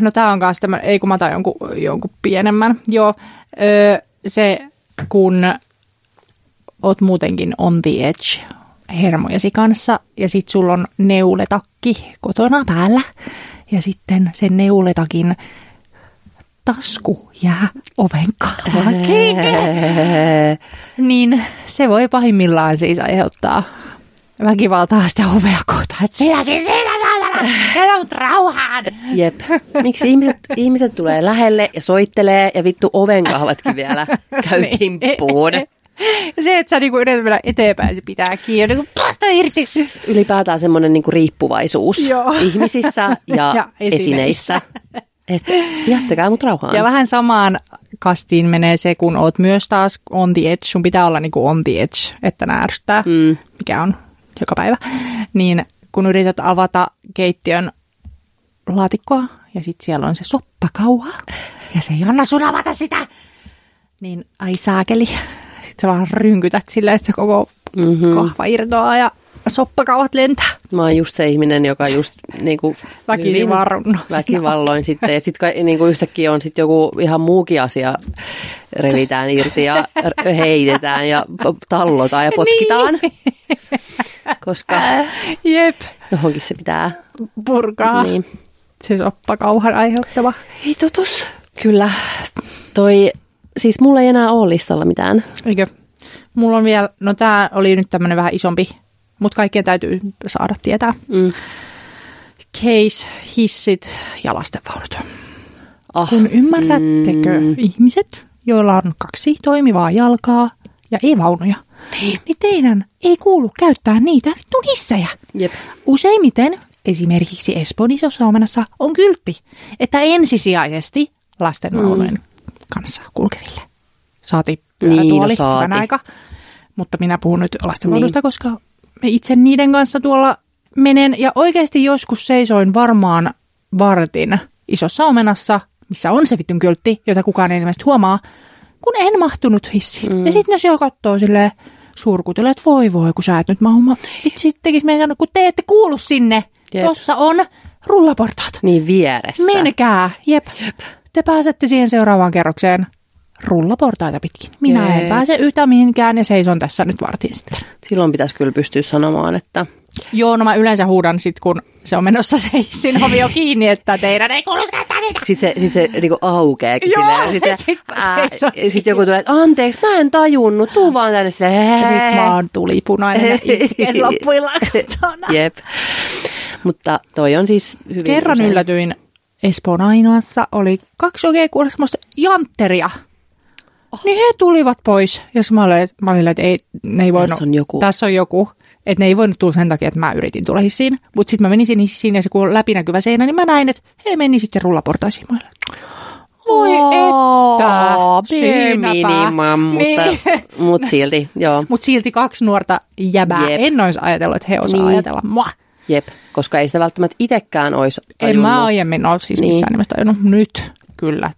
No tää on kanssa tämmönen, ei kun mä otan jonkun, jonkun pienemmän. Joo, öö, se kun oot muutenkin on the edge hermojesi kanssa ja sit sulla on neuletakki kotona päällä ja sitten sen neuletakin tasku jää oven kahvaan kiinni. Niin se voi pahimmillaan siis aiheuttaa väkivaltaa sitä ovea kohtaan. Että sinäkin siinä jätä mut rauhaan.
Jep. Miksi ihmiset, ihmiset tulee lähelle ja soittelee ja vittu ovenkahvatkin vielä (laughs) käy
Niin.
kimppuun.
Ja se, että sä niinku yrität mennä eteenpäin, se pitää kiinni. Niin päästä irti.
Ylipäätään semmoinen niinku riippuvaisuus
Joo.
ihmisissä ja,
Ja
esineissä.
esineissä.
Jättäkää mut rauhaan.
Ja vähän samaan kastiin menee se, kun oot myös taas on the edge. Sun pitää olla niinku on the edge, että nää ärsyttää,
Mm.
mikä on joka päivä. Niin kun yrität avata keittiön laatikkoa ja sitten siellä on se soppakauha ja se ei anna sun avata sitä, niin ai saakeli. Sä vaan rynkytät silleen, että se koko
Mhm.
kahva irtoaa ja soppakauhat lentää.
Mä oon just se ihminen, joka just niinku hyvin väkivalloin sitten. Ja sitten niinku yhtäkkiä on sitten joku ihan muukin asia revitään irti ja heitetään ja tallotaan ja potkitaan.
Niin.
Koska
Jep,
johonkin se pitää.
purkaa.
Niin.
Se soppakauhan aiheuttava hitutus.
Kyllä. Toi, siis mulla ei enää ole listalla mitään.
Eikö? Mulla on vielä, no tää oli nyt tämmönen vähän isompi, mutta kaikkien täytyy saada tietää.
Mm.
Case, hissit ja lastenvaunut.
Ah,
Kun ymmärrättekö mm. ihmiset, joilla on kaksi toimivaa jalkaa ja ei vaunuja, niin, niin teidän ei kuulu käyttää niitä vittu hissejä.
Jep.
Useimmiten, esimerkiksi Espoon isossa omenassa, on kyltti, että ensisijaisesti lastenvaunujen mm. Kanssa kulkeville. Saati pyörätuoli,
Niin, no saati.
hyvän aika. Mutta minä puhun nyt lastenvaunusta, niin. koska me itse niiden kanssa tuolla menen. Ja oikeasti joskus seisoin varmaan vartin isossa omenassa, missä on se vittun kyltti, jota kukaan ei ilmeisesti huomaa, kun en mahtunut hissiin. Mm. Ja sitten ne siellä katsoo silleen, surkutelee, että voi voi, kun sä et nyt mahu. Vitsi, tekis meidän, kun te ette kuulu sinne,
Jep.
jossa on rullaportaat.
Niin vieressä.
Menkää, jep. jep. Te pääsette siihen seuraavaan kerrokseen rullaportaita pitkin. Minä
Jee.
en pääse yhtään mihinkään ja seison tässä nyt vartin sitten.
Silloin pitäisi kyllä pystyä sanomaan, että
Joo, no mä yleensä huudan sit, kun se on menossa (laughs) se hissin ovi jo kiinni, että teidän ei kuulu käyttää niitä.
sitten se, sit se niinku aukeakin.
Joo,
sitten,
sit
ja sit joku tulee, että anteeksi, mä en tajunnut, tuu vaan tänne silleen.
Sitten mä oon tulipunainen ja (laughs) itken loppuilla kotona.
Jep. Mutta toi on siis hyvin
Kerran
usein.
yllätyin Espoon ainoassa, oli kaksi oikein kuule semmoista jantteria. Oh. Niin he tulivat pois, jos mä olin, mä olin että ei, ne ei voinut,
Tässä on joku.
tässä on joku. Että ne ei voinut tulla sen takia, että mä yritin tulla hissiin. Mutta sitten mä menin sinne hissiin ja se kun on läpinäkyvä seinä, niin mä näin, että he meni sitten rullaportaisiin. Olin, Voi että,
Oo, bare
siinäpä.
mutta,
Niin.
mutta silti, joo.
Mutta silti kaksi nuorta jäbää.
Jep.
En olisi ajatellut, että he osaa
Niin.
ajatella mua.
Jep, koska ei sitä välttämättä itsekään olisi
En
tajunnut.
mä aiemmin ole siis
Niin.
missään nimessä tajunnut. Nyt kyllä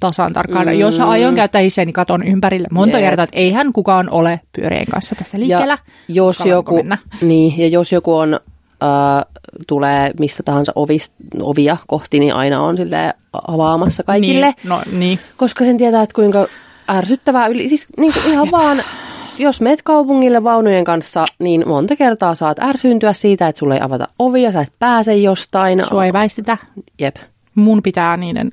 tasan tarkkaan. Mm. Jos aion käyttää hissiä, niin katon ympärille monta
Jep.
kertaa, että eihän kukaan ole pyörien kanssa tässä liikkeellä.
jos
Uskallanko
joku,
mennä?
niin, ja jos joku on, äh, tulee mistä tahansa ovist, ovia kohti, niin aina on sille avaamassa kaikille.
Niin, no niin.
Koska sen tietää, että kuinka ärsyttävää yli, siis niin kuin ihan (laughs) vaan, jos meet kaupungille vaunujen kanssa, niin monta kertaa saat ärsyyntyä siitä, että sulle ei avata ovia, sä et pääse jostain.
Sua ei väistetä.
Jep.
Mun pitää niiden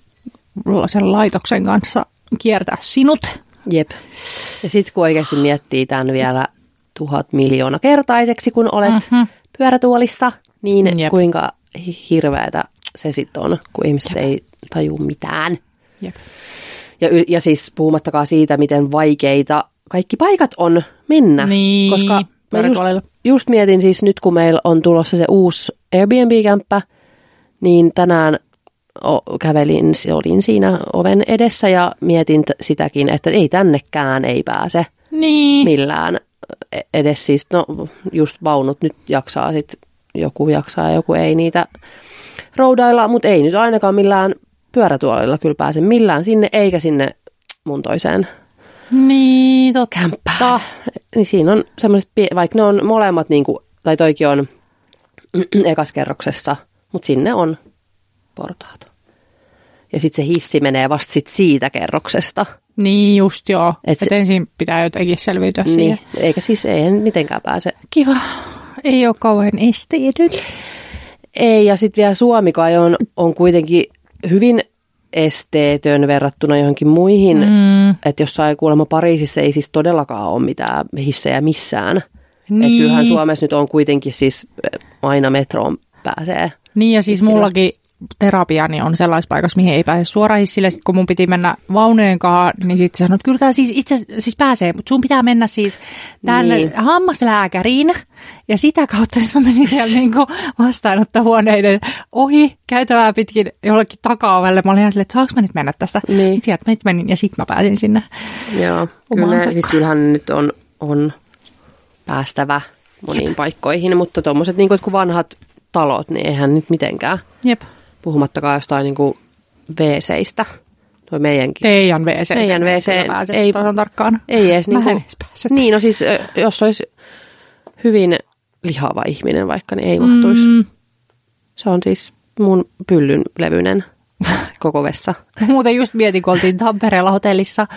sen laitoksen kanssa kiertää sinut.
Jep. Ja sitten kun oikeasti miettii tämän vielä tuhat miljoona kertaiseksi, kun olet
Mhm.
mm-hmm. pyörätuolissa, niin
Jep.
Kuinka hi- hirveätä se sitten on, kun ihmiset Jep. ei taju mitään.
Jep.
Ja, ja siis puhumattakaan siitä, miten vaikeita kaikki paikat on mennä.
Niin,
koska mä just, just mietin siis nyt, kun meillä on tulossa se uusi Airbnb-kämppä, niin tänään kävelin, olin siinä oven edessä ja mietin t- sitäkin, että ei tännekään ei pääse
Niin.
millään e- edes siis, no just vaunut nyt jaksaa sit, joku jaksaa ja joku ei niitä roudailla, mutta ei nyt ainakaan millään pyörätuolilla kyllä pääse millään sinne, eikä sinne mun toiseen
Niin, totta.
Niin siinä on semmoiset, vaikka ne on molemmat, niin kuin, tai toikin on (clears throat) ekas kerroksessa, mutta sinne on portaat. Ja sitten se hissi menee vasta sit siitä kerroksesta.
Niin just joo.
Et
Et ensin pitää jotenkin selviytyä niin. Siihen.
eikä siis ei mitenkään pääse.
Kiva. Ei ole kauhean esteetön.
Ei, ja sitten vielä Suomikai on, on kuitenkin hyvin esteetön verrattuna johonkin muihin. Mm. Että jossain kuulemma Pariisissa ei siis todellakaan ole mitään hissejä missään. Niin.
Niin.
Että kyllähän Suomessa nyt on kuitenkin siis eh, aina metroon pääsee.
niin ja siis
Hissillä.
mullakin terapiani on sellaisessa paikassa, mihin ei pääse suoraan hissille. Sitten kun mun piti mennä vaunujen kanssa, niin sitten sanoi, että kyllä tämä siis itse siis pääsee, mutta sun pitää mennä siis tänne
Niin.
niin. hammaslääkäriin. Ja sitä kautta sit mä menin siellä (laughs) niinku vastaanottohuoneiden ohi käytävää pitkin jollekin takaovelle. Mä olin ihan silleen, että saanko mä nyt mennä tästä?
Niin.
Sieltä mä nyt menin ja sitten mä pääsin sinne.
Joo, kyllä, siis kyllähän nyt on, on päästävä moniin paikkoihin, mutta tuommoiset niin kuin vanhat talot, niin eihän nyt mitenkään.
Jep.
Puhumattakaan jostain niin kuin WC-istä. Toi meidänkin.
Teidän WC.
Meidän WC
ei tasan tarkkaan.
Ei edes niin kuin. Niin, no siis jos olisi hyvin lihava ihminen vaikka, niin ei mahtuisi. Mm.
Mm,
Se on siis mun pyllyn levyinen (laughs) koko vessa.
Muuten just mietin, kun oltiin Tampereella hotellissa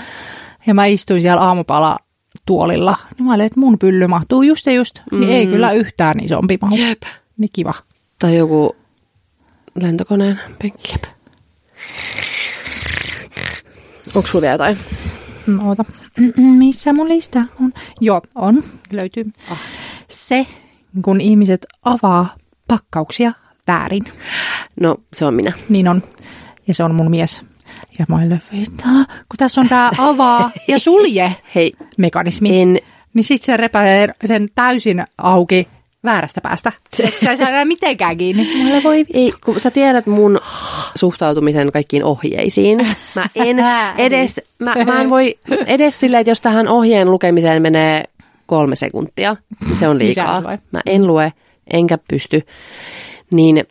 ja mä istuin siellä aamupala tuolilla. Niin mä olin, että mun pylly mahtuu just ja just. Mm. Niin ei kyllä yhtään isompi mahu.
Jep.
Niin kiva.
Tai joku lentokoneen penkki. Onko sulla vielä jotain?
Mm, Oota. Missä mun lista on? Joo, on. Löytyy.
Ah.
Se, kun ihmiset avaa pakkauksia väärin.
No, se on minä.
Niin on. Ja se on mun mies. Ja mä että kun tässä on tää avaa ja sulje
Hei,
mekanismi.
en,
Niin sitten se repää sen täysin auki väärästä päästä. (laughs) Et Sitä ei saa enää mitenkään kiinni. Mulle voi
ei, kun sä tiedät mun suhtautumisen kaikkiin ohjeisiin. Mä en (laughs) edes, mä, mä en (laughs) voi edes silleen, että jos tähän ohjeen lukemiseen menee kolme sekuntia, niin se on
Niin
liikaa. Mä en lue, enkä pysty. Niin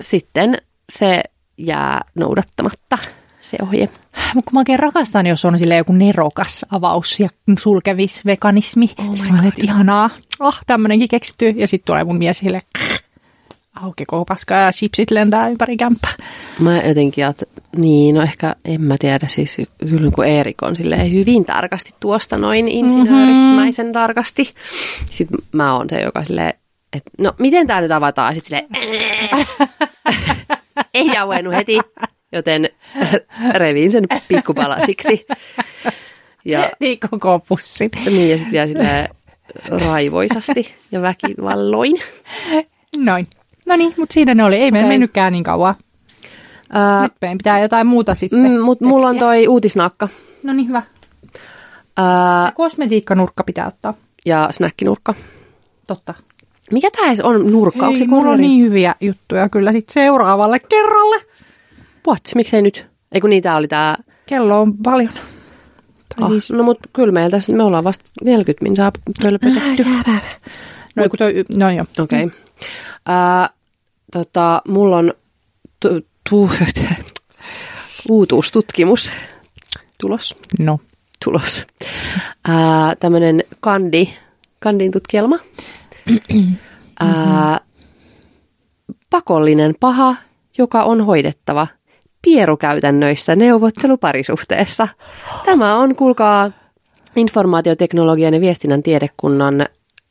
sitten se jää noudattamatta, se ohje.
Mutta kun mä oikein rakastan, jos on sille joku nerokas avaus ja sulkevismekanismi. Oh mä olen, että ihanaa. Oh, tämmönenkin keksitty. Ja sitten tulee mun mies sille auki koko paska ja chipsit lentää ympäri kämppää.
Mä jotenkin ajat, niin no ehkä en mä tiedä, siis kyllä kun Erik on silleen hyvin tarkasti tuosta noin insinöörismäisen tarkasti. Sitten mä oon se, joka silleen, että no miten tää nyt avataan? Sitten silleen, (laughs) ei auennut heti, joten (laughs) revin sen pikkupalasiksi. Ja
Niin koko pussin.
niin, ja sitten vielä silleen raivoisasti ja väkivalloin.
Noin. No niin, mutta siinä ne oli. Ei
Okei.
mennytkään niin kauan.
Uh,
Nyt meidän pitää jotain muuta sitten
mm, Mutta mulla on toi uutisnakka
No niin, hyvä.
uh,
Kosmetiikkanurkka pitää ottaa.
ja snäkkinurkka.
Totta.
Mikä tää edes on nurkka?
Ei, mulla on niin hyviä juttuja kyllä sit seuraavalle kerralle.
What? Miksei nyt? Ei kun niitä oli tää...
Kello on paljon.
Ah,
siis...
no mut kyllä meillä tässä, me ollaan vasta 40 min saa pölpötetty.
No, kun toi, no joo.
Okei. Okay. Uh, tota, mulla on tu, tu, uutuustutkimus tulos.
No.
tulos. Uh, tämmönen kandi, kandin tutkielma. uh, pakollinen paha, joka on hoidettava pierukäytännöistä neuvotteluparisuhteessa. Tämä on, kuulkaa, informaatioteknologian ja viestinnän tiedekunnan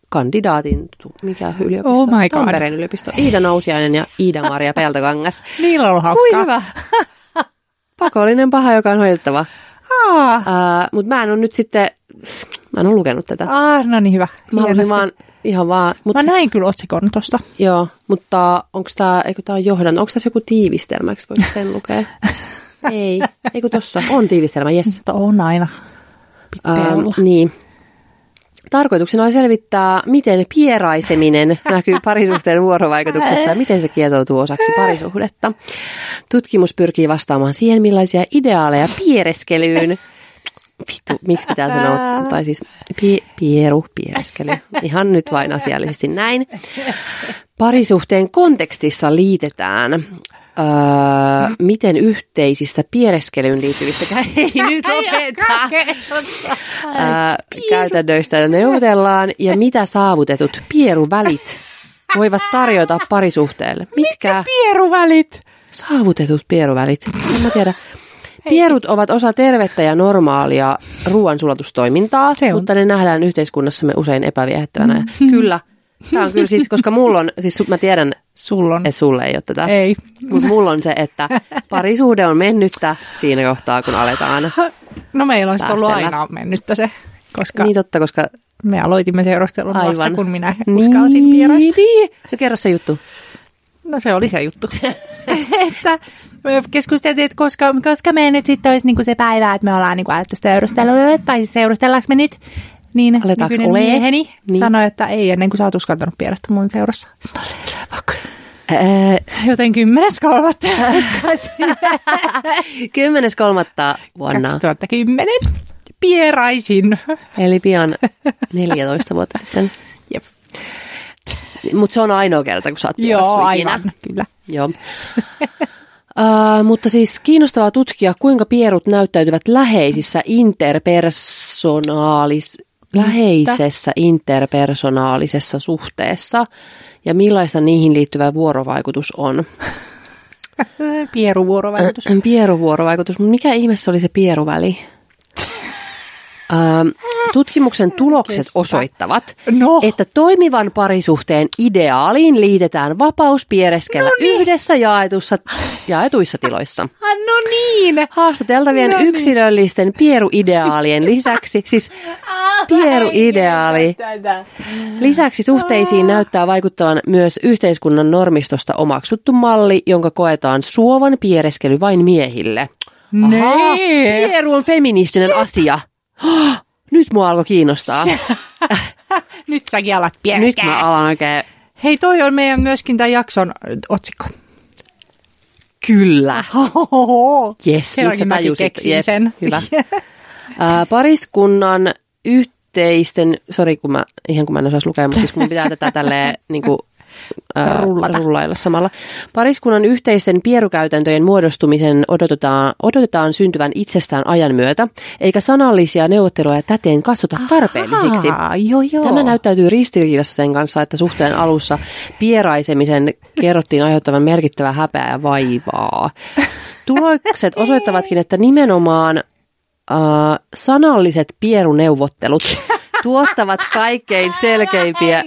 kandidaatin, mikä yliopisto?
Oh my God.
Tampereen yliopisto. Iida Nousiainen ja Iida-Maria Peltokangas. (laughs)
Niillä on
Kui
hauskaa.
hyvä. (laughs) Pakollinen paha, joka on hoidettava.
Ah,
Uh, Mutta mä en ole nyt sitten, mä en ole lukenut tätä.
ah, no niin hyvä.
Mä halusin vaan ihan vaan, mut,
Mä näin kyllä otsikon tosta.
joo, mutta onko tää, eikö tää on johdan, onko tässä joku tiivistelmä, eikö voisi sen lukea? (laughs) Ei, eikö tossa, on tiivistelmä, yes.
Mutta on aina. Pitää
Ähm, niin. Tarkoituksena on selvittää, miten pieraiseminen (laughs) näkyy parisuhteen vuorovaikutuksessa ja miten se kietoutuu osaksi parisuhdetta. Tutkimus pyrkii vastaamaan siihen, millaisia ideaaleja piereskelyyn Vittu, miksi pitää sanoa, tai siis pie, pieru, piereskely, ihan nyt vain asiallisesti näin. parisuhteen kontekstissa liitetään, öö, miten yhteisistä piereskelyyn liittyvistä (laughs) ei nyt lopeta. Öö, käytännöistä neuvotellaan ja mitä saavutetut pieruvälit voivat tarjota parisuhteelle. Mitkä
Pieruvälit.
saavutetut pieruvälit? En mä tiedä. Pierut ovat osa tervettä ja normaalia ruoansulatustoimintaa, mutta ne nähdään yhteiskunnassamme usein epäviehättävänä. Mm-hmm. Kyllä. Tämä on kyllä siis, koska mulla on, siis mä tiedän,
Sulla on.
että sulle ei ole tätä.
Ei.
Mutta mulla on se, että parisuhde on mennyttä siinä kohtaa, kun aletaan. (laughs)
No meillä on sitten ollut aina mennyttä se, koska
Niin totta, koska...
me aloitimme seurustelun vasta,
Aivan.
kun minä uskalsin
niin,
pieräistä.
niin. No kerro se juttu.
No se oli se juttu. (laughs) että keskusteltiin, että koska, koska me nyt sitten olisi niinku se päivä, että me ollaan niinku alettu seurustelua, tai siis seurustellaanko me nyt, niin
Aletaanko
nykyinen
olee?
mieheni
Niin.
sanoi, että ei ennen kuin sä oot uskaltanut pierästä mun seurassa.
Ää,
Joten kymmenes kolmatta (laughs) uskaisin
10.3. vuonna,
2010 pieraisin.
eli pian 14 vuotta sitten.
Jep.
Mutta se on ainoa kerta, kun sä oot
Joo,
ikinä.
aivan, kyllä.
Joo. Mutta siis kiinnostavaa tutkia, kuinka pierut näyttäytyvät läheisissä interpersonaalis, läheisessä interpersonaalisessa suhteessa ja millaista niihin liittyvä vuorovaikutus on. (laughs)
Pieruvuorovaikutus.
Pieruvuorovaikutus, mutta mikä ihmeessä oli se pieruväli? Uh, tutkimuksen tulokset osoittavat,
No.
että toimivan parisuhteen ideaaliin liitetään vapaus piereskellä
No niin.
yhdessä jaetussa, jaetuissa tiloissa. (laughs)
Ah, no niin.
Haastateltavien
No niin.
yksilöllisten pieruideaalien lisäksi, siis pieruideaali, lisäksi suhteisiin näyttää vaikuttavan myös yhteiskunnan normistosta omaksuttu malli, jonka koetaan suovan piereskely vain miehille. Ahaa, pieru on feministinen asia. Nyt mua alkoi kiinnostaa. (laughs)
Nyt säkin alat
Nyt
piereskää.
mä alan oikein
Hei, toi on meidän myöskin tämän jakson otsikko.
Kyllä. Yes, nyt sä tajusit. Jep,
sen.
Hyvä. (laughs) Ää, pariskunnan yhteisten, sori kun mä, ihan kun mä en osaisi lukea, mutta siis kun mun pitää tätä tälleen (laughs) niin kuin, ää,
Rullata.
rullailla samalla. Pariskunnan yhteisten pierukäytäntöjen muodostumisen odotetaan, odotetaan syntyvän itsestään ajan myötä, eikä sanallisia neuvotteluja täten katsota tarpeellisiksi.
Ahaa, joo, joo.
Tämä näyttäytyy ristiriidassa sen kanssa, että suhteen alussa pieraisemisen kerrottiin aiheuttavan merkittävää häpeää ja vaivaa. Tulokset osoittavatkin, että nimenomaan äh, sanalliset pieruneuvottelut tuottavat kaikkein selkeimpiä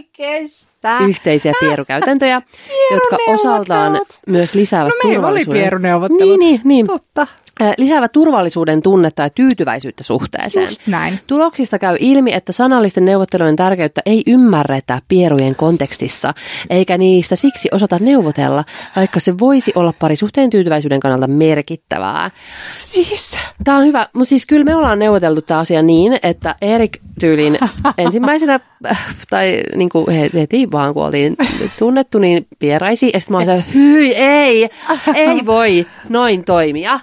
Kestä.
yhteisiä pierukäytäntöjä, jotka osaltaan myös lisäävät
No oli
turvallisuuden.
pieruneuvottelut.
Niin, niin, niin.
Totta.
Äh, lisäävät turvallisuuden tunnetta ja tyytyväisyyttä suhteeseen.
Just näin.
Tuloksista käy ilmi, että sanallisten neuvottelujen tärkeyttä ei ymmärretä pierujen kontekstissa, eikä niistä siksi osata neuvotella, vaikka se voisi olla parisuhteen tyytyväisyyden kannalta merkittävää.
Siis.
Tämä on hyvä, mutta siis kyllä me ollaan neuvoteltu tämä asia niin, että Erik tyylin (laughs) ensimmäisenä, äh, tai niin kuin heti vaan kun oltiin tunnettu, niin pieraisi. Ja sitten mä olin hyi, ei, ei voi noin toimia.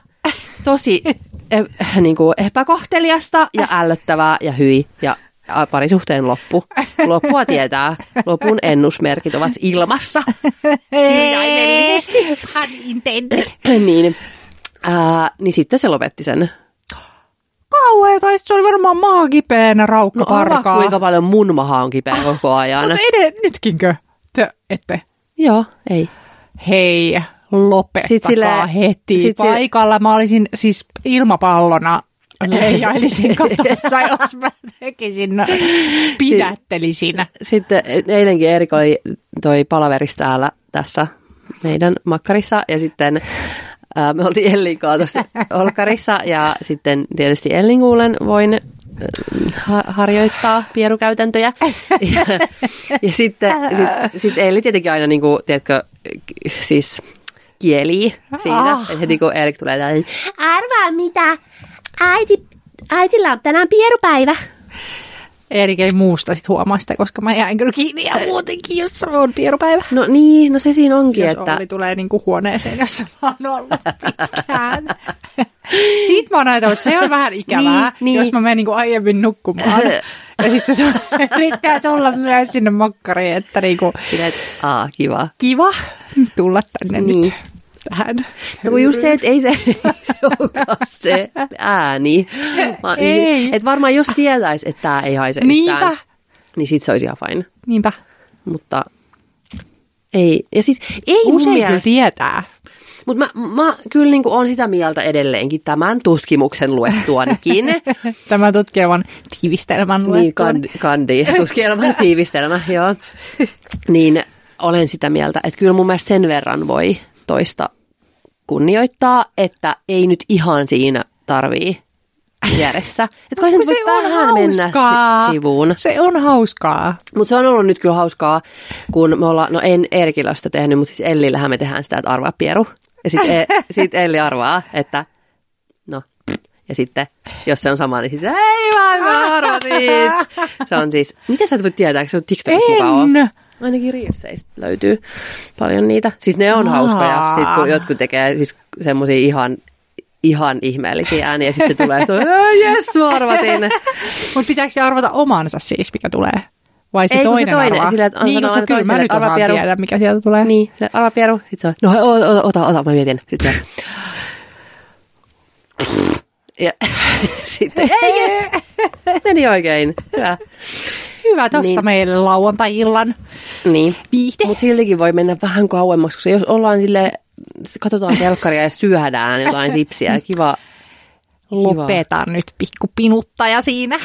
Tosi äh, niin kuin epäkohteliasta ja ällöttävää ja hyi ja parisuhteen loppu. Loppua tietää. Lopun ennusmerkit ovat ilmassa. Kirjaimellisesti.
Pun intended.
niin, ää, niin sitten se lopetti sen.
Kauheeta, se oli varmaan maa kipeänä raukka
No kuinka paljon mun maha on kipeä koko ajan.
Mutta ed- nytkinkö? Te ette.
Joo, ei.
Hei, lopettakaa
Sit
heti
sit
paikalla. Mä olisin siis ilmapallona leijailisin (laughs) katossa, jos mä tekisin, pidättelisin.
Sitten eilenkin Erik oli toi palaveris täällä tässä meidän makkarissa ja sitten ää, me oltiin Ellin kanssa tuossa olkarissa ja sitten tietysti Ellin kuulen voin ha- harjoittaa pierukäytäntöjä. (laughs) Ja, ja sitten sit, sit Elli tietenkin aina niinku, tiedätkö, k- siis kieli siitä.
Ah.
Et heti kun Erik tulee täällä, arvaa mitä, äiti, äitillä on tänään pierupäivä.
Erik ei muusta sit huomaa sitä, koska mä jäin kyllä kiinni ja muutenkin, jos on pierupäivä.
No niin, no se siinä onkin,
Jos
että...
Olli tulee niinku huoneeseen, jossa mä oon ollut pitkään. (laughs) Siitä mä oon ajatellut, että se on vähän ikävää,
Niin, niin.
jos mä menen niinku aiemmin nukkumaan. Ja sitten se (laughs) yrittää tulla myös sinne makkariin, että niinku,
että aa, kiva.
kiva tulla tänne
Niin.
nyt tähän.
No kun just se, että ei se, ei se olekaan se ääni. Vaan,
Ei.
Että varmaan jos tietäisi, että tämä ei haise
Niinpä.
yhtään, niin sit se olisi ihan fine.
Niinpä.
Mutta ei. Ja siis ei
Usein kyllä
mielestä,
tietää.
mutta mä, mä kyllä niin olen sitä mieltä edelleenkin tämän tutkimuksen luettuanikin. (laughs)
Tämä tutkijavan tiivistelmän
niin,
luettua.
kandi, kandi tutkielman tiivistelmä, joo. Niin olen sitä mieltä, että kyllä mun mielestä sen verran voi toista kunnioittaa, että ei nyt ihan siinä tarvii järjessä. (laughs) Että kai se voi vähän mennä si- sivuun.
Se on hauskaa.
Mutta se on ollut nyt kyllä hauskaa, kun me ollaan, no en sitä tehnyt, mutta siis Ellillähän me tehdään sitä, että arvaa pieru. Ja sitten e, (laughs) sit Elli arvaa, että no, ja sitten jos se on sama, niin siis ei vaan mä arvasin. (laughs) Se on siis, miten sä et voi tietää, eikö se on TikTokissa mukaan. Ainakin Reelsseistä löytyy paljon niitä. Siis ne on
Aa.
hauskoja, sit kun jotkut tekee siis semmoisia ihan, ihan ihmeellisiä ääniä, ja sitten se tulee, että jes, mä arvasin.
Mutta pitääkö se arvata omansa siis, mikä tulee? Vai se
Ei, kun se
toinen,
toinen,
arvaa?
sillä, että
niin,
antaa
koska
aina
kyllä mä nyt vaan
pieru.
tiedän, mikä sieltä tulee.
Niin, se arvaa pieru, sit se on, no ota, ota, ota, mä mietin. Sitten se, ja (laughs) sitten, ei jes, meni oikein, hyvä.
Hyvä, tosta
Niin.
meille lauantai-illan
Niin,
viihde.
mutta siltikin voi mennä vähän kauemmaksi, koska jos ollaan sille, katsotaan telkkaria ja syödään jotain sipsiä, (laughs) kiva.
Lopeta nyt pikku pinuttaja siinä.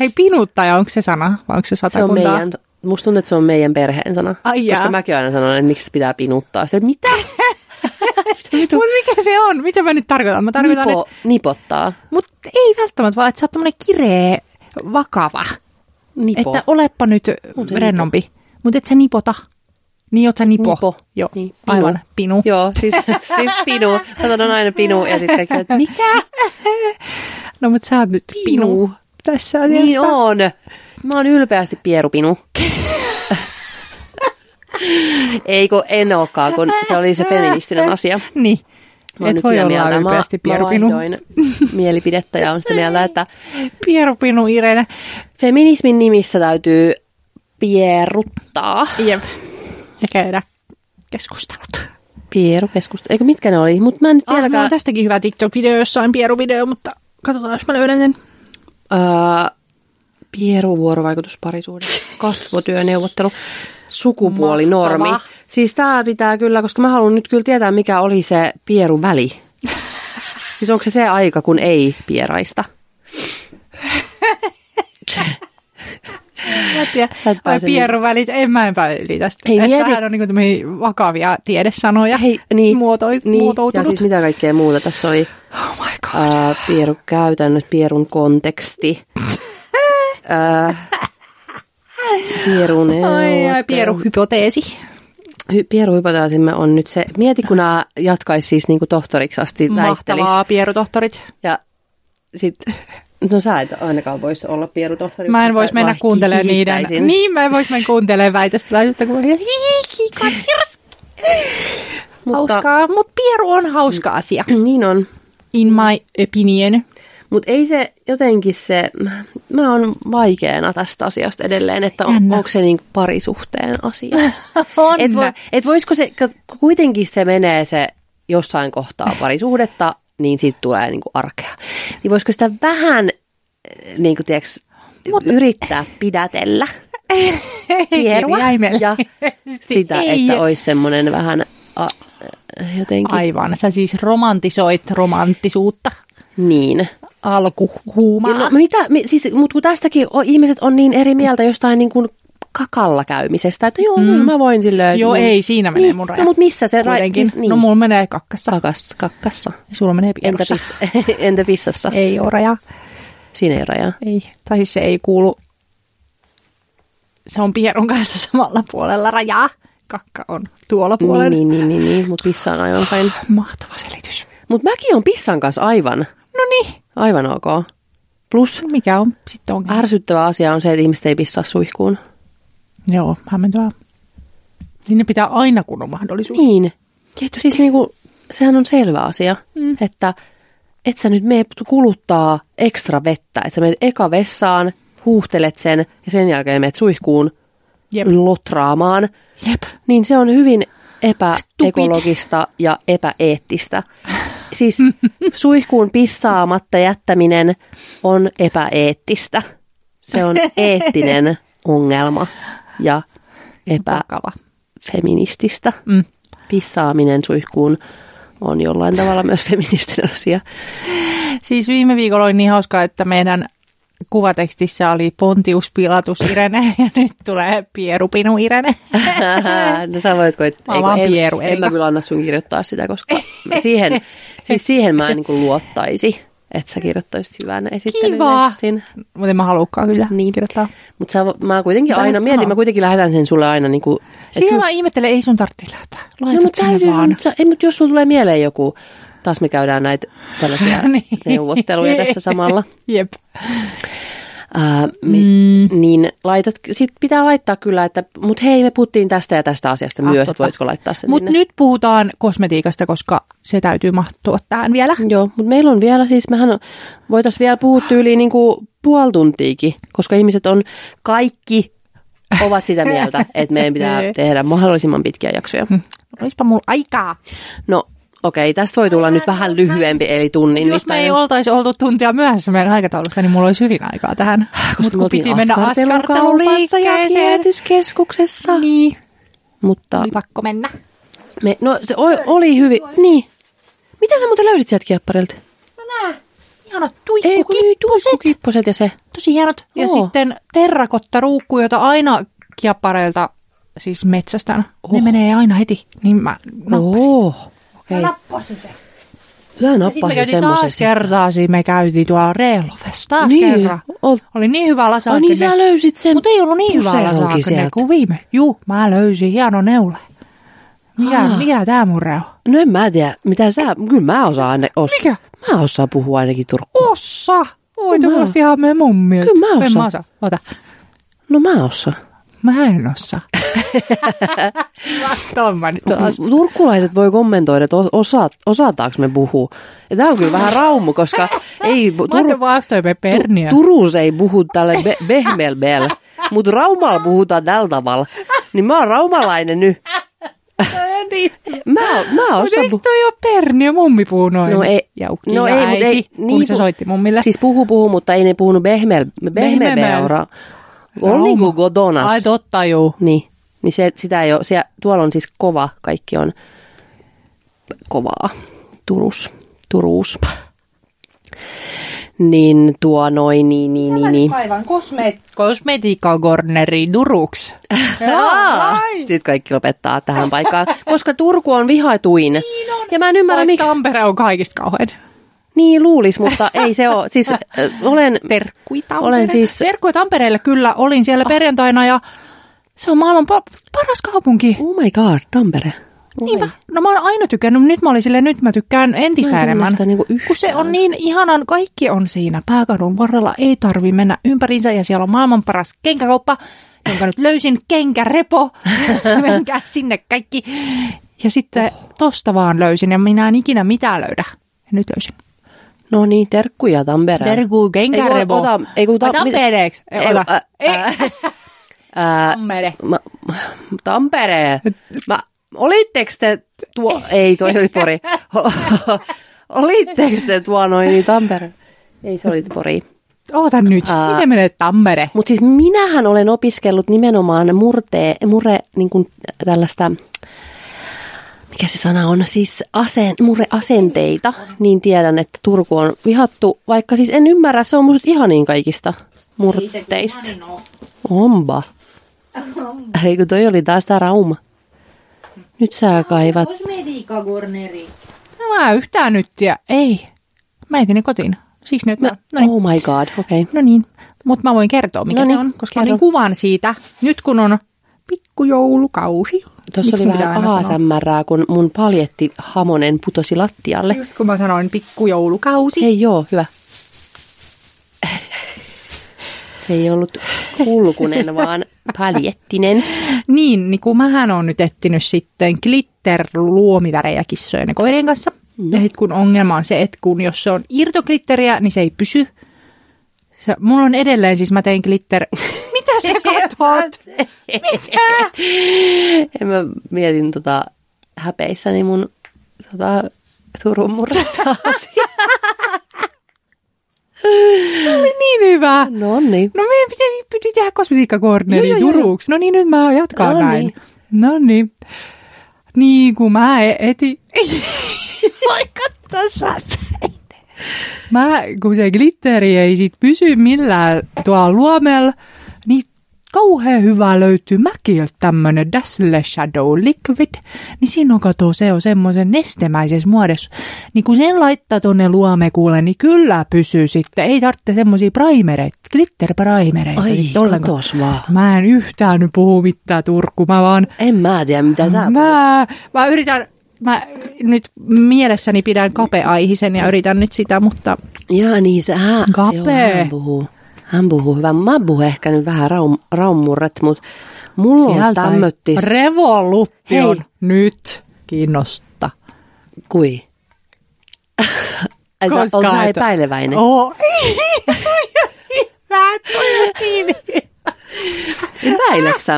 Hei, pinuttaja, onko se sana vai onko se
Se on
satakuntaa?
meidän, musta tuntuu, että se on meidän perheen sana.
Ai jaa.
koska mäkin aina sanon, että miksi pitää pinuttaa. Sitten, mitä? (laughs)
Mutta mikä se on? Mitä mä nyt tarkoitan? Mä tarkoitan,
Nipo,
että...
nipottaa.
Mutta ei välttämättä, vaan että sä oot tämmönen kireä, vakava.
Nipo.
Että olepa nyt
se
rennompi. Mutta et sä nipota. Niin oot sä nipo.
Nipo.
Joo,
Niin, pinu.
aivan. Pinu.
Joo, siis, siis pinu. Mä sanon aina pinu ja sitten että mikä? (laughs)
No mutta sä oot nyt pinu,
Pinu.
tässä asiassa.
Niin on. Mä oon ylpeästi pierupinu. (laughs) Ei kun en olekaan, kun se oli se feministinen asia.
Niin.
Mä
Et voi olla
mieltä. Mä,
ylpeästi
mä
pierupinu.
vaihdoin mielipidettä ja on sitä mieltä, että
Pierupinu Irene.
feminismin nimissä täytyy pieruttaa.
Jep. Ja käydä keskustelut.
Pierukeskusta. Eikö mitkä ne oli? Mutta mä en nyt
Ah,
vieläkään...
tästäkin hyvä TikTok-video, jossain pieruvideo, mutta katsotaan, jos mä löydän sen.
Ää, pieru, vuorovaikutus, parisuhde, kasvotyöneuvottelu, sukupuolinormi.
Mahtavaa.
Siis tää pitää kyllä, koska mä haluan nyt kyllä tietää, mikä oli se pierun väli. (laughs) siis onko se se aika, kun ei pieraista?
Mä en tiedä.
Sä et
Vai
pääse
pieruvälit, en mä enpä yli tästä.
Hei, mieti-
Tämähän on tämmöisiä vakavia tiedesanoja
Hei, niin,
muotoi,
niin,
muotoutunut.
ja siis mitä kaikkea muuta tässä oli.
Oh my god.
Ää, pieru käytännöt, pierun konteksti. (laughs) Ää, pierun
Ai, ai,
neuvottelu.
pieruhypoteesi.
Hy- Pieruhypoteesimme on nyt se, mieti kun nämä jatkaisi siis niinku tohtoriksi asti väittelis.
Mahtavaa, pierutohtorit.
Ja sit, no sä et ainakaan voisi olla pierutohtori.
Mä en
mutta
vois mennä kuuntelemaan niiden. Niin, mä en vois mennä kuuntelemaan väitöstilaisuutta, kun hihi, katirski.
Mutta,
Hauskaa, mutta pieru on hauska asia.
niin on.
In my opinion.
Mutta ei se jotenkin se, mä oon vaikeana tästä asiasta edelleen, että on,
Jännä.
onko se niinku parisuhteen asia. (laughs)
On.
Et, voi, et voisiko se, kuitenkin se menee se jossain kohtaa parisuhdetta, niin siitä tulee niinku arkea. Niin voisiko sitä vähän niin kuin, tiiäks, yrittää pidätellä (laughs) pierua ja sitä,
Ei.
että olisi semmoinen vähän a, jotenkin
Aivan, sä siis romantisoit romanttisuutta.
niin.
Alkuhuumaa.
No, mitä, mi- siis, mutta kun tästäkin on, ihmiset on niin eri mieltä jostain niin kuin kakalla käymisestä, että joo, mm. mä voin silleen...
Joo,
niin,
ei, siinä menee
niin,
mun raja.
No, mutta missä se raja? Siis, niin.
No mulla menee kakkassa.
Kakas, kakkassa.
Ja sulla menee
Entä,
pierussa.
pis, (laughs) entä pissassa?
Ei ole rajaa.
Siinä ei rajaa.
Ei. Tai siis se ei kuulu. Se on pierun kanssa samalla puolella rajaa. Kakka on tuolla puolella.
Niin, niin, niin, niin, niin. mutta pissa on aivan fine.
Mahtava selitys.
Mutta mäkin on pissan kanssa aivan,
No niin.
Aivan ok. Plus
Mikä on sitten onkin?
ärsyttävä asia on se, että ihmiset ei pissaa suihkuun.
Joo, hämmentävää. Sinne pitää aina kun on mahdollisuus.
Niin. Siis niinku, sehän on selvä asia, mm. että et sä nyt mene kuluttaa ekstra vettä. Että sä menet eka vessaan, huuhtelet sen ja sen jälkeen menet suihkuun
Jep.
lotraamaan.
Jep.
Niin se on hyvin epäekologista ja epäeettistä. Siis (laughs) suihkuun pissaamatta jättäminen on epäeettistä. Se on (laughs) eettinen ongelma ja epäfeminististä.
Mm.
Pissaaminen suihkuun on jollain tavalla myös (laughs) feministinen asia.
Siis viime viikolla oli niin hauskaa, että meidän kuvatekstissä oli Pontius Pilatus Irene (laughs) ja nyt tulee Pierupinu Irene. (laughs)
no sä voit koittaa.
Mä vaan Pieru,
en, en mä kyllä anna sun kirjoittaa sitä, koska siihen, siis siihen mä en niin luottaisi, että sä kirjoittaisit hyvän esittelytekstin.
Mutta en mä halukkaan kyllä
Niin.
kirjoittaa.
Mutta mä kuitenkin
Mitä
aina mietin, mä kuitenkin lähetän sen sulle aina niin kuin,
Siinä mä ihmettelen, ei sun tarvitse lähteä. Laitat
no, mutta täytyy,
vaan.
mut, sä, ei, mutta jos sulla tulee mieleen joku, taas me käydään näitä tällaisia (laughs)
Niin.
neuvotteluja tässä samalla. (laughs)
Jep.
Ää, mm. Niin laitat, sit pitää laittaa kyllä, että mut hei me puhuttiin tästä ja tästä asiasta
Ah,
myös, että voitko laittaa sen
Mutta nyt puhutaan kosmetiikasta, koska se täytyy mahtua tähän vielä.
Joo, mutta meillä on vielä siis, mehän voitaisiin vielä puhua tyyliin niin kuin puoli tuntiikin, koska ihmiset on kaikki ovat sitä mieltä, (laughs) että meidän pitää
Niin.
tehdä mahdollisimman pitkiä jaksoja.
Olispa mulla aikaa.
No okei, tästä voi tulla nyt vähän lyhyempi, eli tunnin
Jos me ei
mittainen.
oltaisi oltu tuntia myöhässä meidän aikataulusta, niin mulla olisi hyvin aikaa tähän.
Koska
Mut
me
piti mennä
askartelukaupassa ja
askarteluliikkeeseen.
kierrätyskeskuksessa.
Niin,
Mutta
oli pakko mennä.
me, no se oli, oli hyvin, niin. Mitä sä muuten löysit sieltä kiepparilta?
No nää, ihanat
niin,
tuikkukipposet.
kipposet ja se.
Tosi hienot. Ja sitten terrakottaruukku, jota aina kiappareilta siis metsästän.
Oh.
Ne menee aina heti. Niin mä nappasin.
Oh, okei. Okay.
nappasin se.
Sä nappasit
käytiin taas
semmoisen.
kertaa, siinä me käytiin tuolla Reelofessa taas
Niin,
kerran.
ol-
Oli niin hyvä
Ai
lasagne.
niin sä löysit sen.
Mutta ei ollut niin hyvä lasagne kuin viime. Juu, mä löysin hieno neule. Mikä,
Aa.
mikä tää murre on?
No en mä tiedä, mitä sä, kyllä mä osaan aina, os,
Mikä?
Mä osaan puhua ainakin turkua.
Ossa! Oi,
Mä-
tuosta ihan me mummi.
Kyllä mä
En
osaan.
mä osaa. Ota.
No mä osaan.
Mä en osaa. (laughs) Tomma nyt taas.
Turkulaiset voi kommentoida, että osaat, osataanko me puhua. Ja tää on kyllä vähän raumu, koska ei, (laughs)
Mä
Tur. Turussa ei puhu tälle be, behmelbel, mutta Raumalla puhutaan tällä tavalla. Niin mä oon raumalainen nyt. Mä, mä
Mutta
osaan
eikö
puhua.
toi ole perniä? Mummi puhuu noin.
No ei-
Jaukki
no
ja
ei,
äiti,
ei-
kun
niin
se soitti mummille.
Siis puhu puhu, mutta ei ne puhunut behmel, behmelbeura. On niinku godonas.
Ai totta, juu.
Niin, niin se, sitä ei ole, siellä, tuolla on siis kova, kaikki on kovaa. Turus, Turuus. Niin tuo noin, niin, niin, niin, niin.
Aivan kosme- kosmetiikkakorneri Duruks. (laughs)
Sitten kaikki lopettaa tähän paikkaan, koska Turku on vihatuin. Ja mä en ymmärrä,
Vaikka
miksi.
Tampere on kaikista kauhean.
Niin luulis, mutta ei se ole. Siis (laughs) äh, olen,
Terkkui Tampere.
Olen siis-
Terkkui Tampereelle kyllä. Olin siellä perjantaina ja se on maailman pa- paras kaupunki.
oh my god, Tampere. Oi.
Niinpä. No mä oon aina tykännyt, nyt mä olin silleen, nyt mä tykkään entistä
Mä
enemmän.
sitä niinku
kun se on niin ihanan, kaikki on siinä pääkadun varrella, ei tarvi mennä ympäriinsä ja siellä on maailman paras kenkäkauppa, jonka nyt löysin, kenkärepo, (laughs) menkää sinne kaikki. Ja sitten oh. tosta vaan löysin ja minä en ikinä mitään löydä. Ja nyt löysin.
No niin, terkkuja Tampereen.
Terkku kenkärepo.
Ei kun ota- ei kun ota-
Ai Tampereeksi. Ei,
Ei,
ota.
ä- ä- ää, (laughs)
Tampere.
Mä, Tampere. Mä, olitteko te tuo... (laughs) Ei, toi oli Pori. (laughs) olitteko te tuo noin niin Tampere? Ei, se oli Pori.
Oota nyt.
Ää.
Miten menee Tampere?
Mutta siis minähän olen opiskellut nimenomaan murtee, mure, niin kuin tällaista, mikä se sana on, siis asen, mureasenteita, niin tiedän, että Turku on vihattu, vaikka siis en ymmärrä, se on musta ihanin kaikista murteista. Onpa. Ei kun toi oli taas tää rauma. Nyt sä kaivat.
No mä yhtään nyt ja ei. Mä etin ne kotiin. Siis nyt.
No,
No niin.
oh my god, okei. Okay.
No niin, mutta mä voin kertoa, mikä
No
se
niin,
on, koska mä
kerro.
otin kuvan siitä. Nyt kun on pikkujoulukausi.
Tuossa oli vähän? ASMRää, kun mun paljetti hamonen putosi lattialle.
Just kun mä sanoin pikkujoulukausi.
Ei joo, hyvä. Se ei ollut kulkunen, (laughs) vaan paljettinen.
Niin, niin kun mähän on nyt etsinyt sitten glitter-luomivärejä kissojen ja koirien kanssa.
Mm.
Ja sit kun ongelma on se, että kun jos se on irtoglitteriä, niin se ei pysy. Se, mulla on edelleen, siis mä tein glitter... (laughs) Mitä sä katot? Mitä? (laughs)
Ja mä mietin tota häpeissäni mun tota, Turun murretta (laughs) asiaa.
Se oli niin hyvä.
No niin.
No meidän piti, piti tehdä
joo,
Turuksi. No niin, nyt mä jatkan
No
näin.
niin.
No niin. Niin kuin mä e- eti... Voi katsoa säteitä. Mä, kun se glitteri ei sit pysy millään tuolla luomella, niin kauhean hyvä löytyy Mäkiltä tämmönen Dazzle Shadow Liquid, niin siinä on kato, se on semmoisen nestemäisessä muodossa. Niin kun sen laittaa tonne luomekuulle, niin kyllä pysyy sitten. Ei tarvitse semmoisia primereita, glitter-primereita.
Ai,
sitten ollenkaan.
katos vaan.
Mä en yhtään nyt puhu mitään Turku, mä vaan...
En mä tiedä, mitä sä puhut.
Mä, mä yritän, mä nyt mielessäni pidän kapeaihisen ja yritän nyt sitä, mutta
Jaa, niin se hän, joo, hän puhuu. Hän puhuu hyvä. Mä puhun ehkä nyt vähän raum, raumurret, mutta mulla on
sieltä ei
tämmöttis...
revoluution
Hei.
nyt kiinnosta.
Kui? (laughs)
Koska
sä epäileväinen?
Oh. (laughs) Hyvä, toi on niin.
Epäileksä?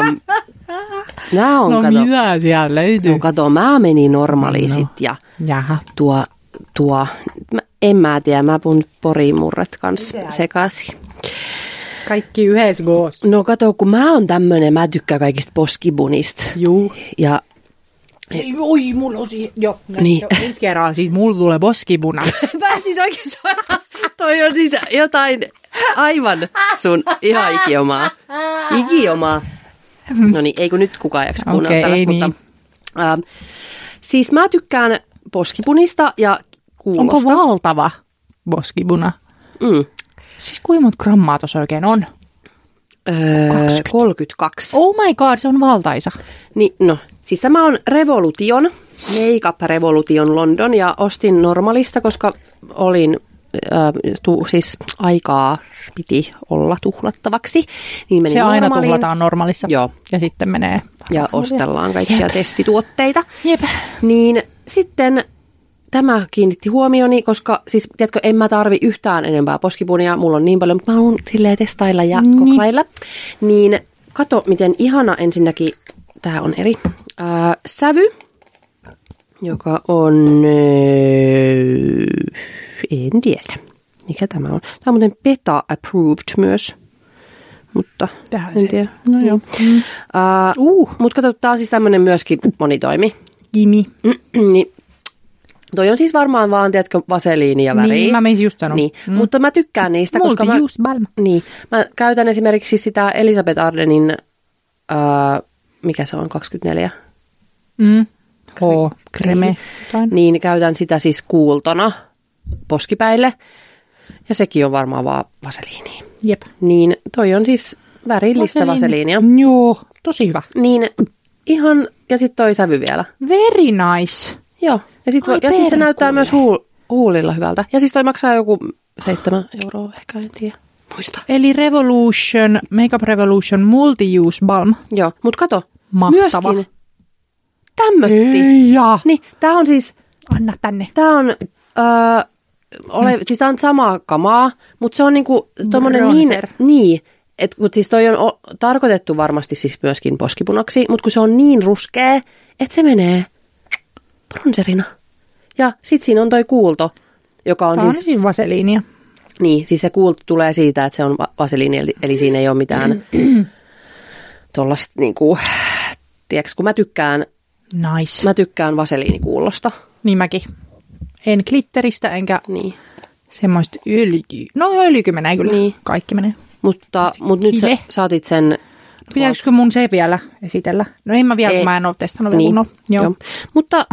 Nää on,
No
kato,
mitä siellä löytyy?
no kato, mä menin normaaliin
No.
ja
Jaha.
tuo, tuo, mä, en mä tiedä, mä puhun porimurret kanssa sekaisin.
Kaikki yhdessä goos.
No kato, kun mä oon tämmönen, mä tykkään kaikista poskibunista.
Juu.
Ja
Ei, oi, mulla on siihen. Joo, no,
Niin.
jo, ensi kerralla siis mulla tulee boskipuna. (laughs)
Mä siis oikeastaan, toi on siis jotain aivan sun ihan ikiomaa. Ikiomaa. No niin, ei kun nyt kukaan jaksa kuunnella
Okei,
tällaista,
ei
mutta... Äh, siis mä tykkään poskipunista ja kuulosta.
Onko valtava boskipuna?
Mm.
Siis kuinka monta grammaa tuossa oikein on?
Öö,
20.
32.
Oh my god, se on valtaisa.
Niin, no, siis tämä on Revolution, Makeup Revolution London ja ostin normalista, koska olin, äh, tu, siis aikaa piti olla tuhlattavaksi. Niin menin
Se aina
normaaliin
tuhlataan normaalissa.
Joo.
Ja sitten menee.
ja ostellaan kaikkia
Jep.
testituotteita.
Jep.
Niin sitten tämä kiinnitti huomioni, koska siis, tiedätkö, en mä tarvi yhtään enempää poskipunia. Mulla on niin paljon, mutta mä haluan silleen testailla ja
Niin.
koklailla. Niin kato, miten ihana ensinnäkin, tämä on eri ää, sävy, joka on, öö, en tiedä, mikä tämä on. Tämä on muuten beta approved myös, mutta
Tähän
en
se-
tiedä.
No joo.
Uh, uh. Mutta kato, tämä on siis tämmöinen myöskin monitoimi.
Kimi. (clears throat)
niin, toi on siis varmaan vaan, tiedätkö, vaseliini ja väri.
Niin, mä menisin just sanoa.
Niin, mm. mutta mä tykkään niistä, koska mä,
just balm.
niin, mä käytän esimerkiksi sitä Elisabeth Ardenin, uh, mikä se on, 24,
Mm. H. Kreme. Jotain.
niin käytän sitä siis kuultona poskipäille. Ja sekin on varmaan vaan vaseliini.
Jep.
Niin toi on siis värillistä vaseliinia.
Joo, tosi hyvä.
Niin ihan, ja sitten toi sävy vielä.
Very nice.
Joo, ja, sit voi,
Ai
ja siis se näyttää myös huul, huulilla hyvältä. Ja siis toi maksaa joku seitsemän euroa ehkä, en tiedä. Muista.
Eli Revolution, Makeup Revolution Multi-Use Balm.
Joo, mutta kato,
Mahtava.
myöskin tämmötti.
Ja.
Niin, tää on siis,
Anna tänne.
tää on, öö, ole, siis tää on samaa kamaa, mutta se on niinku tommonen niin,
Bronzer.
niin, että kun siis toi on o, tarkoitettu varmasti siis myöskin poskipunaksi, mutta kun se on niin ruskea, että se menee bronzerina. Ja sit siinä on toi kuulto, joka on siis
siis vaseliinia.
Niin, siis se kuultu tulee siitä, että se on va- vaseliini, eli, eli siinä ei ole mitään (clears throat) tuollaista niinku, tiedätkö, kun mä tykkään,
Nice.
mä tykkään vaseliinikuulosta,
Niin mäkin. En glitteristä enkä
niin.
semmoista öljy. No öljykin menee kyllä.
Niin.
Kaikki menee.
Mutta, mutta nyt sä saatit sen...
Pitäisikö mun se vielä esitellä? No en mä vielä,
Ei.
mä en ole testannut vielä
Niin.
Joo.
joo. Mutta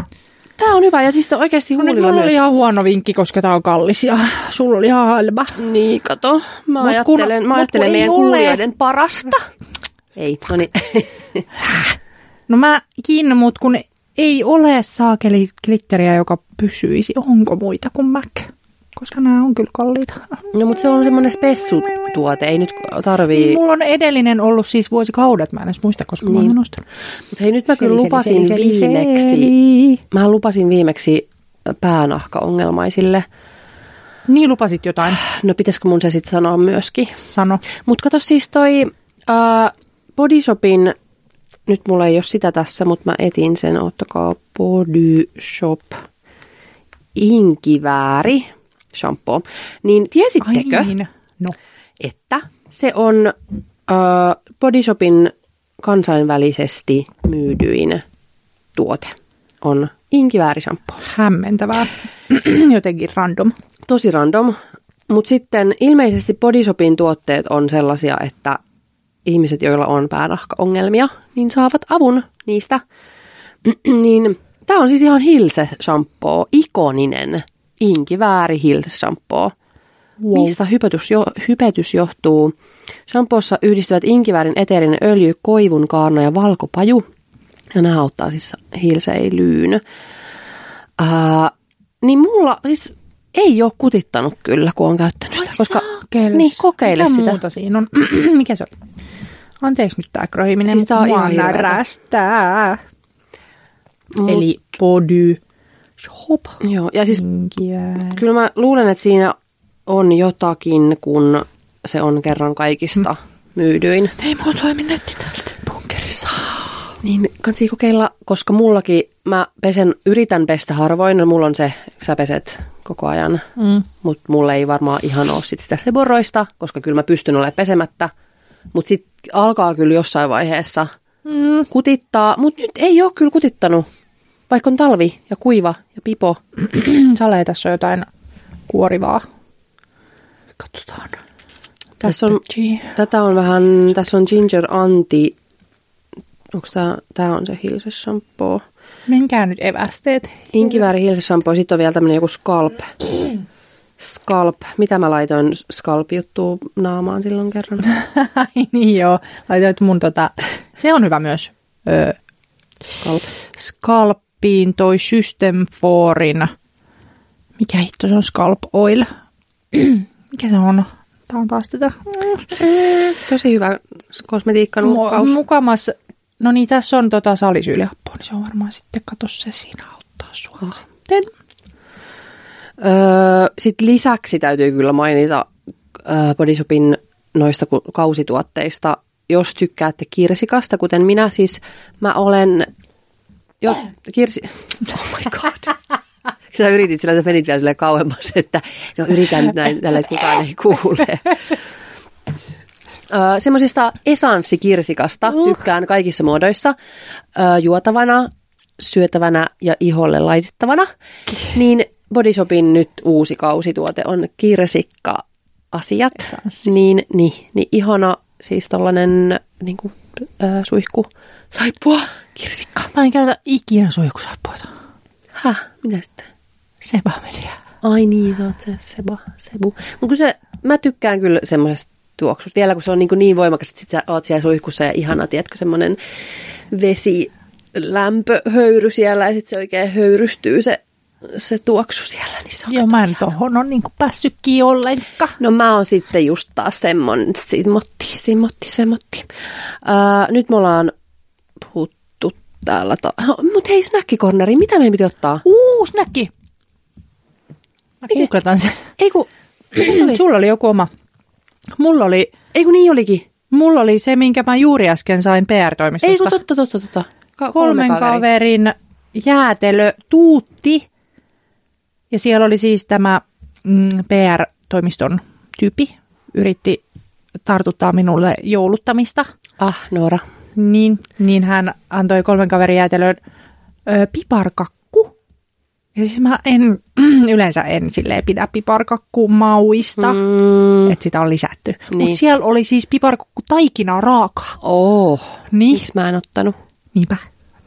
tämä on hyvä, ja siis oikeasti
No nyt
huulilla
mulla
myös.
oli ihan huono vinkki, koska tää on kallis ja sulla oli ihan halpa.
Niin, kato, mä
Mut
ajattelen,
kun-
mä ajattelen meidän kuulijoiden parasta. Ei, no niin. (laughs)
No mä kiinnon, mut kun ei ole saakeli glitteriä, joka pysyisi. Onko muita kuin Mac koska nämä on kyllä kalliita.
No mutta se on semmoinen spessutuote, ei nyt tarvii...
Niin, mulla on edellinen ollut siis vuosikaudet, mä en edes muista, koska niin. mä
Niin.
oon ostanut.
Mutta hei nyt mä kyllä
Seli, seli,
lupasin
seli, seli,
viimeksi,
seli.
mä lupasin viimeksi päänahkaongelmaisille.
Niin lupasit jotain,
No pitäisikö mun se sitten sanoa myöskin?
sano.
Mutta kato siis toi äh, Bodyshopin, nyt mulla ei ole sitä tässä, mutta mä etin sen, ottakaa Bodyshop inkivääri shampoo. Niin tiesittekö,
Ai niin. No.
että se on äh, Bodyshopin kansainvälisesti myydyin tuote on inkiväärishampoo.
Hämmentävää. (clears throat) Jotenkin random.
Tosi random, mutta sitten ilmeisesti Bodyshopin tuotteet on sellaisia, että ihmiset, joilla on päänahkaongelmia, niin saavat avun niistä. (clears throat) niin tämä on siis ihan Hilse shampoo, ikoninen inkivääri Hilse shampoo.
Wow.
Mistä hypetys, jo, hypetys johtuu? Shampoossa yhdistyvät inkiväärin eteerinen öljy, koivun kaarna ja valkopaju. Ja nämä auttaa siis hilseilyyn. Ää, niin mulla siis ei ole kutittanut kyllä, kun on käyttänyt sitä. Koska,
Saakeli.
niin, kokeile
Mitä
sitä.
muuta siinä on? (clears throat) Mikä se on? Anteeksi nyt tää krohiminen,
Siis tää on
mua
ihan hirveetä.
närästää.
Mut-
Eli body shop.
Joo, ja siis kyllä mä luulen, että siinä on jotakin, kun se on kerran kaikista myydyin.
Ei mua toimi netti täältä bunkerissa.
Niin kansi kokeilla, koska mullakin mä pesen, yritän pestä harvoin, no mulla on se, sä peset koko ajan,
Mm.
mutta mulla ei varmaan ihan ole sit sitä seboroista, koska kyllä mä pystyn olemaan pesemättä. Mutta sitten alkaa kyllä jossain vaiheessa
Mm.
kutittaa, mutta nyt ei ole kyllä kutittanut, vaikka on talvi ja kuiva ja pipo. (clears throat)
Sale, tässä on jotain kuorivaa. Katsotaan.
Tässä on, tätä on vähän, tässä on ginger anti, onko tämä, tämä on se Hilse shampoo.
Menkää nyt evästeet.
Inkivääri Hilse shampoo, sitten on vielä tämmöinen joku scalp. Scalp, mitä mä laitoin scalp-juttua naamaan silloin kerran? (laughs)
Ai niin joo. Laitoit mun tota, se on hyvä myös. Ö,
Scalp.
Scalppiin toi System Forin. Mikä hitto se on Scalp Oil? (clears throat) Mikä se on? Tää on taas tätä.
Tosi hyvä kosmetiikka nukkaus.
Mu- mukamas, no niin tässä on tota salisyyliappoa, niin se on varmaan sitten, kato se siinä auttaa sua
Ah.
sitten.
Öö, Sitten lisäksi täytyy kyllä mainita öö, Bodyshopin noista kausituotteista. Jos tykkäätte kirsikasta, kuten minä, siis mä olen jo kirsi... Oh my god. Sä yritit sillä, sä menit vielä sille kauemmas, että no yritän nyt näin tällä, että kukaan ei kuule. Öö, semmoisista esanssikirsikasta tykkään kaikissa muodoissa. Öö, juotavana, syötävänä ja iholle laitettavana. Niin Bodyshopin nyt uusi kausituote on kirsikka-asiat.
Esanssi.
Niin, niin, niin ihana siis tollanen niin kuin, öö, suihku. Saippua, kirsikka.
Mä en käytä ikinä suihkusappuita.
Häh, mitä sitten?
Sebamelia.
Ai niin, sä oot se seba, sebu. Mutta se, mä tykkään kyllä semmoisesta tuoksusta. Vielä kun se on niin, niin voimakas, että sit sä oot siellä suihkussa ja ihana, tiedätkö, semmoinen vesi lämpöhöyry siellä ja sitten se oikein höyrystyy se, se tuoksu siellä. Niin se on
Joo, mä en tohon ole niinku päässyt kiinni ollenkaan.
No mä oon sitten just taas semmonen, simmotti, simmotti, simmotti. Öö, nyt me ollaan täällä. Ta- Mut hei, snackikorneri, mitä meidän piti ottaa?
Uu, snäkki. Mä googletan sen.
Ei kun,
Se oli. Sulla oli joku oma. Mulla oli,
ei kun niin olikin.
mulla oli se, minkä mä juuri äsken sain PR-toimistosta.
Ei kun totta, totta, totta. Ka-
kolmen
kolme kaveri.
kaverin jäätelö tuutti. Ja siellä oli siis tämä mm, PR-toimiston tyyppi, yritti tartuttaa minulle jouluttamista.
Ah, Noora.
Niin, niin hän antoi kolmen kaverin jäätelön ö, piparkakku. Ja siis mä en, (clears throat) yleensä en silleen pidä piparkakkuun mauista, mm. Että sitä on lisätty. Niin. Mutta siellä oli siis piparkakku taikinaa raakaa.
oh,
Niin.
miksi mä en ottanut?
Niinpä.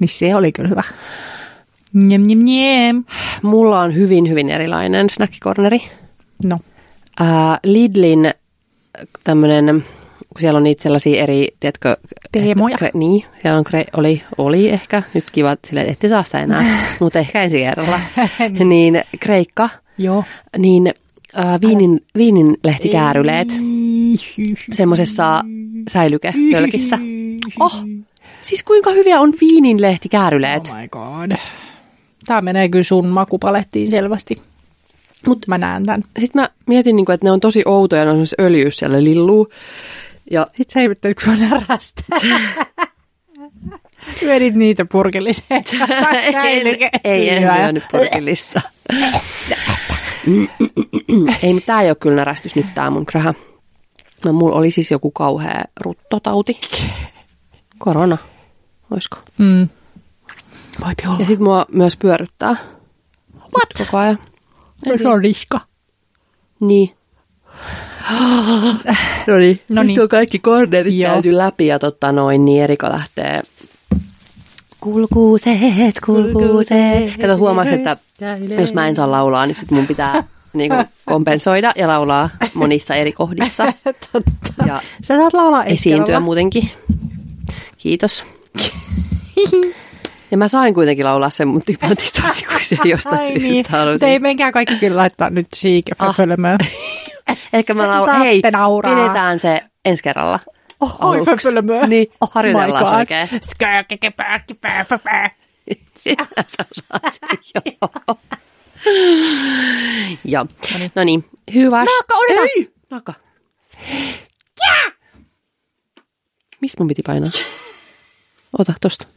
Niin se oli kyllä hyvä. Njem, njem, njem.
Mulla on hyvin, hyvin erilainen snackikorneri.
No,
Ää, Lidlin tämmönen, kun siellä on niitä sellaisia eri, tiedätkö...
Teemoja.
Kre, niin, siellä on kre, oli, oli ehkä, nyt kiva, sille, ette saa sitä enää, (laughs) mutta ehkä ensi kerralla. (laughs) niin Kreikka,
joo.
niin äh, viinin, viinin lehtikääryleet semmoisessa säilykepölkissä. Oh, siis kuinka hyviä on viinin lehtikääryleet?
Oh my god. Tämä menee kyllä sun makupalettiin selvästi. Mutta mä näen tämän.
Sitten mä mietin, niin kuin, että ne on tosi outoja, ne on öljyys siellä lilluu. Ja
Sitten sä ihmettelit, kun sua närästää. Vedit niitä purkilliseen.
ei, ei en syönyt purkillista. ei, mutta tämä ei ole kyllä närästys nyt tämä mun krähä. No, mulla oli siis joku kauhea ruttotauti. Korona, oisko?
Mm. Voipi olla.
Ja sitten mua myös pyörryttää.
What?
Koko ajan.
Se on riska.
Niin. (gasps) no niin,
No
nyt
niin.
on kaikki kornerit
Joo.
käyty läpi ja totta noin, niin Erika lähtee kulkuuset, kulkuuset. Kato huomaaks, että jos mä en saa laulaa, niin sit mun pitää (laughs) niinku kompensoida ja laulaa monissa eri kohdissa (laughs)
Totta.
ja
Sä saat laulaa
esiintyä muutenkin. Kiitos. (laughs) Ja mä sain kuitenkin laulaa sen mun tipantitoni, kun se jostain
Ai
syystä
niin.
halusin.
Ei menkää kaikki kyllä laittaa nyt siike
Ah. (laughs) Ehkä mä laulan, hei,
nauraa.
pidetään se ensi kerralla.
Oi
aluksi. (laughs) Niin, harjoitellaan se oikein. Sinä sä osaat joo. Joo. No niin, hyvä.
Naakka, otetaan.
Ei, naakka. Mistä mun piti painaa? Ota tosta.